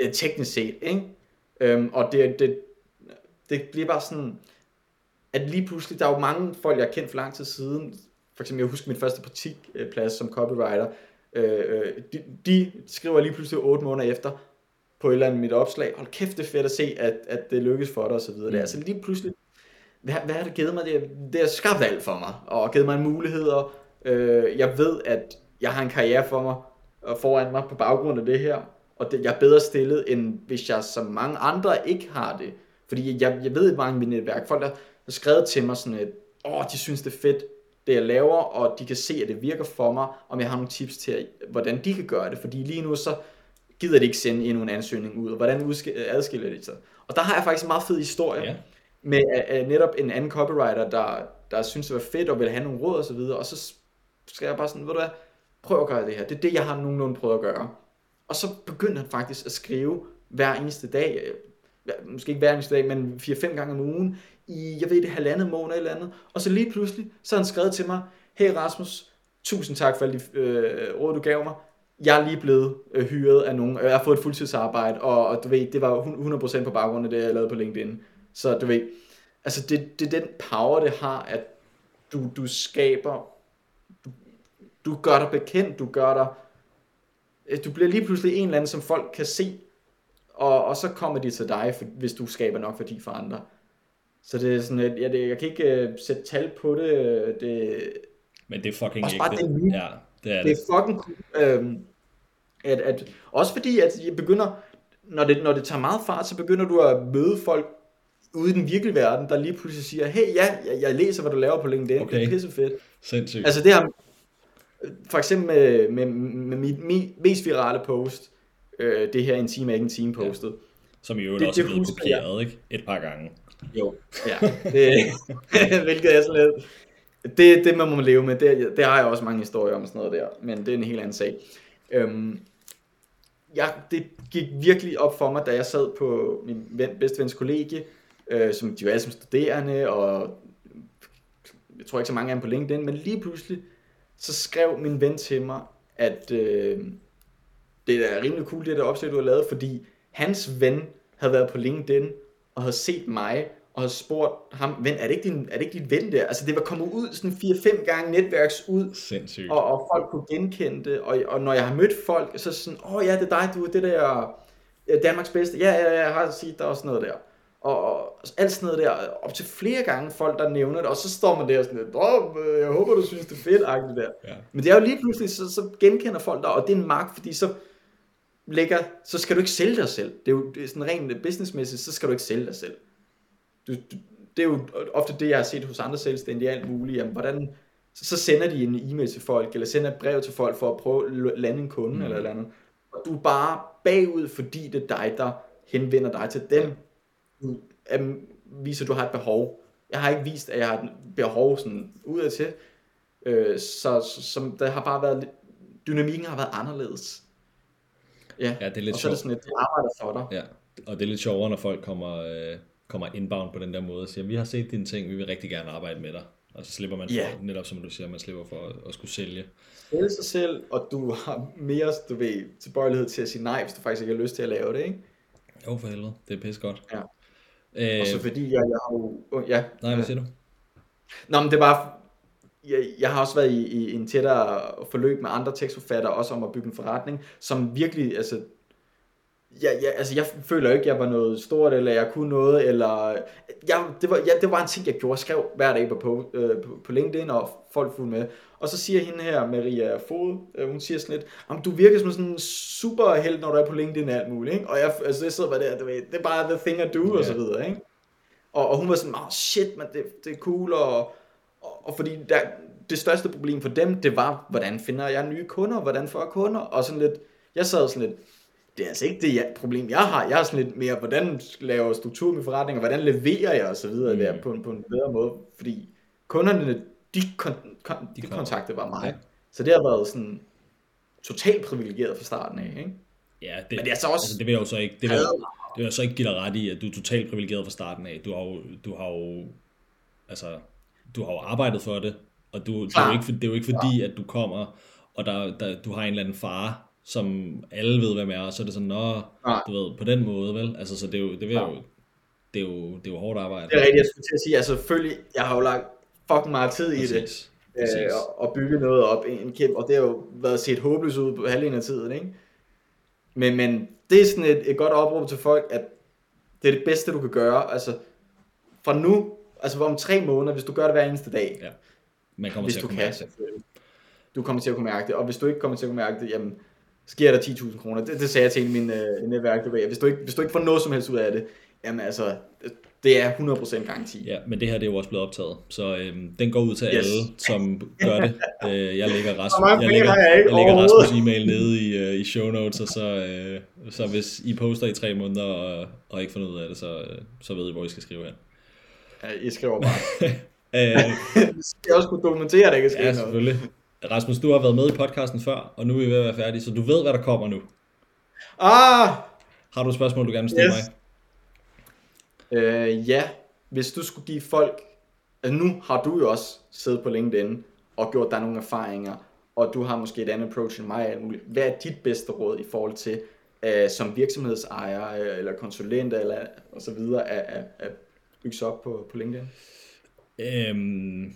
Øh, teknisk set, ikke? Øhm, og det, det, det bliver bare sådan, at lige pludselig, der er jo mange folk, jeg har kendt for lang tid siden, for eksempel, jeg husker min første praktikplads som copywriter, øh, øh, de, de skriver lige pludselig 8 måneder efter, på et eller andet mit opslag, hold kæft, det er fedt at se, at, at det lykkes for dig, og så videre. Mm. Det er altså lige pludselig, hvad, hvad har det givet mig? Det, det har skabt alt for mig, og givet mig muligheder. Øh, jeg ved, at jeg har en karriere for mig, og foran mig på baggrund af det her, og det, jeg er bedre stillet, end hvis jeg som mange andre ikke har det. Fordi jeg, jeg ved, at mange af mine netværk, folk der har skrevet til mig sådan, at åh, de synes det er fedt, det jeg laver, og de kan se, at det virker for mig, om jeg har nogle tips til, hvordan de kan gøre det. Fordi lige nu så gider de ikke sende endnu en ansøgning ud, og hvordan adskiller de sig. Og der har jeg faktisk en meget fed historie, ja. med uh, netop en anden copywriter, der, der synes det var fedt, og vil have nogle råd og så videre, og så skal jeg bare sådan, ved du hvad, prøv at gøre det her. Det er det, jeg har nogenlunde prøvet at gøre. Og så begyndte han faktisk at skrive hver eneste dag, måske ikke hver eneste dag, men 4-5 gange om ugen, i, jeg ved det, halvandet måned eller andet. Og så lige pludselig, så har han skrevet til mig, hey Rasmus, tusind tak for alle de øh, råd, du gav mig. Jeg er lige blevet øh, hyret af nogen. Jeg har fået et fuldtidsarbejde, og, og du ved, det var 100% på baggrund af det, jeg lavede på LinkedIn. Så du ved, altså det, det er den power, det har, at du, du skaber, du, du gør dig bekendt, du gør dig, øh, du bliver lige pludselig en eller anden, som folk kan se, og, og så kommer de til dig, for, hvis du skaber nok værdi for andre. Så det er sådan, at jeg, det, jeg kan ikke uh, sætte tal på det. det Men det er fucking også bare det, ja, det er det. Det er fucking cool. Øhm, at, at, også fordi, at jeg begynder, når det, når det tager meget fart, så begynder du at møde folk ude i den virkelige verden, der lige pludselig siger, hey, ja, jeg, jeg læser, hvad du laver på LinkedIn. Okay. Det er pisse fedt. Sindssygt. Altså det her, for eksempel med, med, med mit, mit mest virale post, øh, det her en time ikke en time postet. Ja. Som i øvrigt det, også er blevet kopieret, ikke? Et par gange. Jo, ja. Det, hvilket er sådan lidt... Det, det man må man leve med. Det, det har jeg også mange historier om sådan noget der. Men det er en helt anden sag. Øhm, ja, det gik virkelig op for mig, da jeg sad på min ven, bedste vens kollegie, øh, som de var alle som studerende, og jeg tror ikke så mange af dem på LinkedIn, men lige pludselig, så skrev min ven til mig, at øh, det er rimelig cool, det der opslag, du har lavet, fordi hans ven havde været på LinkedIn og havde set mig og havde spurgt ham, ven, er det ikke din, er det ikke din ven der? Altså det var kommet ud sådan 4-5 gange netværks ud, Sindssygt. Og, og folk kunne genkende det, og, og når jeg har mødt folk, så sådan, åh oh, ja, det er dig, du er det der Danmarks bedste, ja, ja, ja, jeg har set, der er også noget der. Og, og alt sådan noget der, op til flere gange folk, der nævner det, og så står man der sådan lidt, Åh, jeg håber, du synes, det er fedt, det der. Ja. Men det er jo lige pludselig, så, så genkender folk dig, og det er en mark, fordi så lægger, så skal du ikke sælge dig selv. Det er jo det er sådan rent businessmæssigt, så skal du ikke sælge dig selv. Du, du, det er jo ofte det, jeg har set hos andre selvstændige, alt muligt. Jamen, hvordan, så sender de en e-mail til folk, eller sender et brev til folk for at prøve at lande en kunde, mm. eller eller andet. Og du er bare bagud, fordi det er dig, der henvender dig til dem. Du um, viser, at du har et behov. Jeg har ikke vist, at jeg har et behov sådan udad til. Øh, så, så, så der har bare været, dynamikken har været anderledes. Ja, ja det er lidt og så er det sådan, at det arbejder for dig. Ja, og det er lidt sjovere, når folk kommer, øh, kommer inbound på den der måde og siger, vi har set dine ting, vi vil rigtig gerne arbejde med dig. Og så slipper man yeah. for, netop som du siger, man slipper for at, at skulle sælge. Sælge sig selv, og du har mere, du ved, tilbøjelighed til at sige nej, hvis du faktisk ikke har lyst til at lave det, ikke? Jo, for helvede. Det er pisse godt. Ja. Øh, og så fordi jeg, jeg har jo... Ja. Nej, hvad siger du? Nå, men det er bare... Jeg, jeg har også været i, i en tættere forløb med andre tekstforfattere, også om at bygge en forretning, som virkelig, altså, ja, ja, altså jeg føler ikke, jeg var noget stort, eller jeg kunne noget, eller ja, det, var, ja, det var en ting, jeg gjorde. Jeg skrev hver dag på, på, øh, på, på LinkedIn, og folk fulgte med. Og så siger hende her, Maria Fod, øh, hun siger sådan lidt, om du virker som sådan en superheld, når du er på LinkedIn og alt muligt, ikke? Og jeg, altså, jeg sidder bare der, du ved, det er bare the thing I do, yeah. og så videre, ikke? Og, og hun var sådan, oh shit, man, det, det er cool, og, og, og fordi der, det største problem for dem, det var, hvordan finder jeg nye kunder, hvordan får jeg kunder, og sådan lidt, jeg sad sådan lidt, det er altså ikke det jeg, problem, jeg har. Jeg har sådan lidt mere, hvordan laver struktur med forretninger, hvordan leverer jeg og så videre mm. der på en, på en bedre måde. Fordi kunderne, de, kon, kon, de, de kontakte var mig. Ja. Så det har været sådan totalt privilegeret fra starten af, ikke? Ja, det, Men det er så også... Altså, det vil jeg jo så ikke, det vil, det vil jeg så ikke give dig ret i, at du er totalt privilegeret fra starten af. Du har jo, du har jo, altså, du har jo arbejdet for det, og du, det, er jo ikke, det er jo ikke fordi, at du kommer, og der, der, du har en eller anden far, som alle ved, hvem er, og så er det sådan, nå, Nej. du ved, på den måde, vel? Altså, så det er jo, det er jo, det er jo, det er jo hårdt arbejde. Det er rigtigt, jeg skulle til at sige, altså selvfølgelig, jeg har jo lagt fucking meget tid i Præcis. det, Præcis. Øh, og, og bygge noget op, en kæmpe, og det har jo været set håbløst ud på halvdelen af tiden, ikke? Men, men det er sådan et, et godt opråb til folk, at det er det bedste, du kan gøre, altså fra nu, altså om tre måneder, hvis du gør det hver eneste dag, ja. Man kommer hvis til at du kan, du kommer til at kunne mærke det, og hvis du ikke kommer til at kunne mærke det, jamen, giver der 10.000 kroner. Det, det sagde jeg til min øh, netværk, hvis du, ikke, hvis du ikke får noget som helst ud af det, jamen altså, det er 100% garanti. Ja, men det her det er jo også blevet optaget, så øhm, den går ud til yes. alle, som gør det. Øh, jeg lægger, Rasmus, jeg lægger, jeg lægger Rasmus e-mail nede i, øh, i show notes, og så, øh, så hvis I poster i tre måneder og, og ikke får noget ud af det, så, øh, så ved I, hvor I skal skrive hen. Ja, I skriver bare. øh, skal også kunne dokumentere, at jeg kan skrive Ja, selvfølgelig. Rasmus, du har været med i podcasten før, og nu er vi ved at være færdige, så du ved, hvad der kommer nu. Ah! Har du et spørgsmål, du gerne vil stille yes. mig? Øh, ja, hvis du skulle give folk... Altså nu har du jo også siddet på LinkedIn og gjort dig nogle erfaringer, og du har måske et andet approach end mig. Hvad er dit bedste råd i forhold til, uh, som virksomhedsejer øh, eller konsulent eller og så videre, at, at, at bygge sig op på, på LinkedIn? Øhm,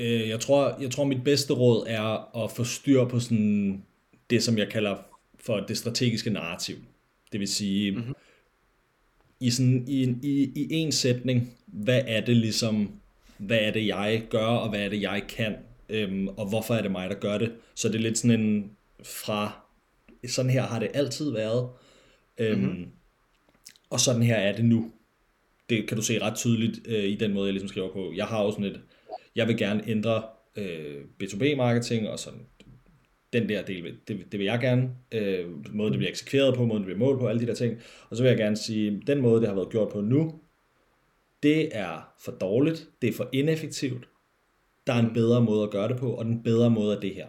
Øh, jeg, tror, jeg tror, mit bedste råd er at få styr på sådan det, som jeg kalder for det strategiske narrativ. Det vil sige, mm-hmm. i, sådan, i, i, i en sætning, hvad er det ligesom, hvad er det, jeg gør, og hvad er det, jeg kan, øhm, og hvorfor er det mig, der gør det. Så det er lidt sådan en fra, sådan her har det altid været, øhm, mm-hmm. og sådan her er det nu. Det kan du se ret tydeligt øh, i den måde, jeg ligesom skriver på. Jeg har også sådan et, jeg vil gerne ændre øh, B2B-marketing og sådan den der del, det, det vil jeg gerne, øh, måden det bliver eksekveret på, måden det bliver målt på, alle de der ting. Og så vil jeg gerne sige, den måde, det har været gjort på nu, det er for dårligt, det er for ineffektivt, der er en bedre måde at gøre det på, og den bedre måde er det her.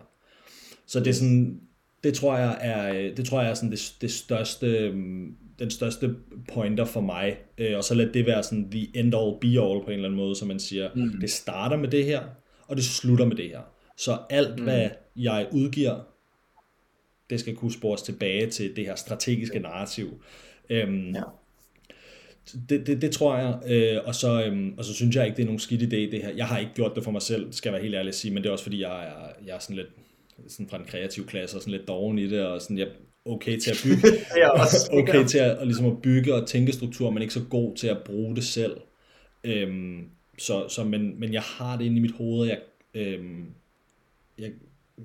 Så det er sådan, det tror jeg er, øh, det tror jeg er sådan det, det største, øhm, den største pointer for mig, øh, og så lad det være sådan the end all be all på en eller anden måde, så man siger, mm. det starter med det her, og det slutter med det her. Så alt, mm. hvad jeg udgiver, det skal kunne spores tilbage til det her strategiske narrativ. Øhm, ja. Det, det, det tror jeg, øh, og, så, øhm, og så synes jeg ikke, det er nogen skidt idé det her. Jeg har ikke gjort det for mig selv, skal jeg være helt ærlig at sige, men det er også fordi, jeg er, jeg er sådan lidt sådan fra en kreativ klasse, og sådan lidt doven i det, og sådan, jeg okay til at bygge, okay til at, og ligesom at bygge og tænke struktur, men ikke så god til at bruge det selv. Øhm, så, så men, men jeg har det inde i mit hoved, og jeg, øhm, jeg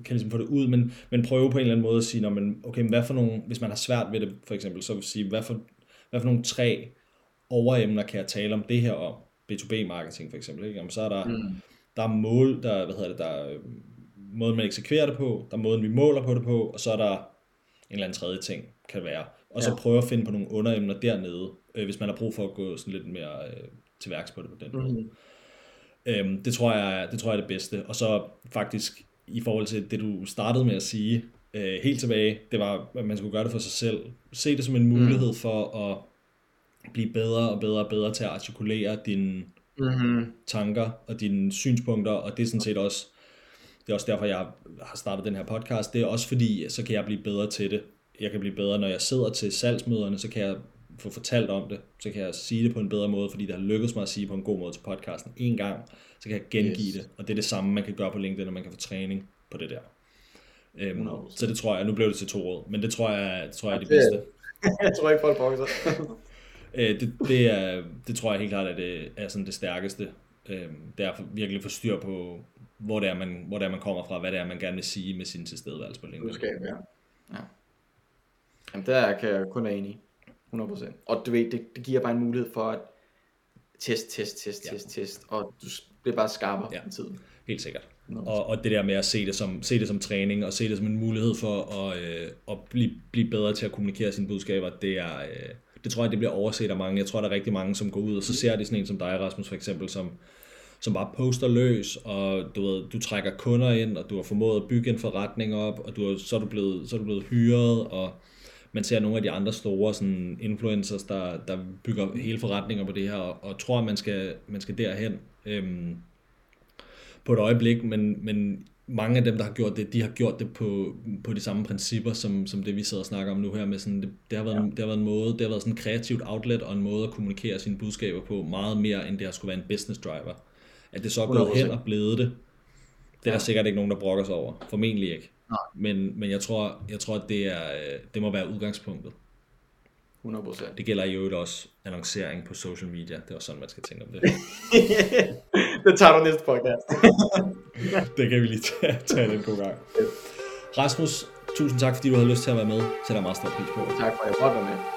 kan ligesom få det ud, men, men prøve på en eller anden måde at sige, når man, okay, men hvad for nogle, hvis man har svært ved det, for eksempel, så vil sige, hvad for, hvad for nogle tre overemner kan jeg tale om det her om? B2B-marketing for eksempel, ikke? Jamen, så er der, mm. der er mål, der, hvad hedder det, der er måden, man eksekverer det på, der er måden, vi måler på det på, og så er der en eller anden tredje ting, kan være. Og så ja. prøve at finde på nogle underemner dernede, øh, hvis man har brug for at gå sådan lidt mere øh, til værks på det på den måde. Mm. Øhm, det, tror jeg, det tror jeg er det bedste. Og så faktisk i forhold til det, du startede med at sige, øh, helt tilbage, det var, at man skulle gøre det for sig selv. Se det som en mulighed mm. for at blive bedre og bedre og bedre til at artikulere dine mm-hmm. tanker og dine synspunkter, og det er sådan set også, det er også derfor, jeg har startet den her podcast. Det er også fordi, så kan jeg blive bedre til det. Jeg kan blive bedre, når jeg sidder til salgsmøderne, så kan jeg få fortalt om det, så kan jeg sige det på en bedre måde, fordi det har lykkedes mig at sige på en god måde til podcasten en gang, så kan jeg gengive yes. det, og det er det samme, man kan gøre på LinkedIn, når man kan få træning på det der. Øhm, så det tror jeg, nu blev det til to råd, men det tror jeg, det tror jeg er det bedste. jeg tror ikke, folk brokker sig. øh, det, det, er, det tror jeg helt klart, at det er sådan det stærkeste. Øh, det er virkelig få styr på, hvor det, er, man, hvor det er, man kommer fra, hvad det er, man gerne vil sige med sin tilstedeværelse på LinkedIn. Budskab, ja. ja. Jamen, der kan jeg kun være enig 100%. Og du ved, det, det giver bare en mulighed for at test, test, test, ja. test, test, og du bliver bare skarpere ja. med tiden. Helt sikkert. Og, og det der med at se det, som, se det som træning, og se det som en mulighed for at, øh, at blive, blive bedre til at kommunikere sine budskaber, det er, øh, det tror jeg, det bliver overset af mange. Jeg tror, der er rigtig mange, som går ud, og så ser de sådan en som dig, Rasmus, for eksempel, som, som bare poster løs, og du, ved, du trækker kunder ind, og du har formået at bygge en forretning op, og du har, så, er du blevet, så er du blevet hyret, og man ser nogle af de andre store sådan, influencers, der, der bygger hele forretninger på det her, og, og tror, at man skal, man skal derhen øhm, på et øjeblik, men, men mange af dem, der har gjort det, de har gjort det på, på de samme principper, som, som det vi sidder og snakker om nu her. Med sådan, det, det, har været, ja. det har været en måde, det har været sådan et kreativt outlet og en måde at kommunikere sine budskaber på, meget mere end det har skulle være en business driver. At det så er gået hen og blevet det, det er der sikkert ikke nogen, der brokker sig over. Formentlig ikke. Nej. Men, men jeg tror, jeg tror at det, er, det må være udgangspunktet. 100%. Det gælder i øvrigt også annoncering på social media. Det er også sådan, man skal tænke om det. det tager du næste podcast. det kan vi lige tage, tage den god gang. Rasmus, tusind tak, fordi du havde lyst til at være med. Sætter meget stor pris på. Tak for, at jeg måtte være med.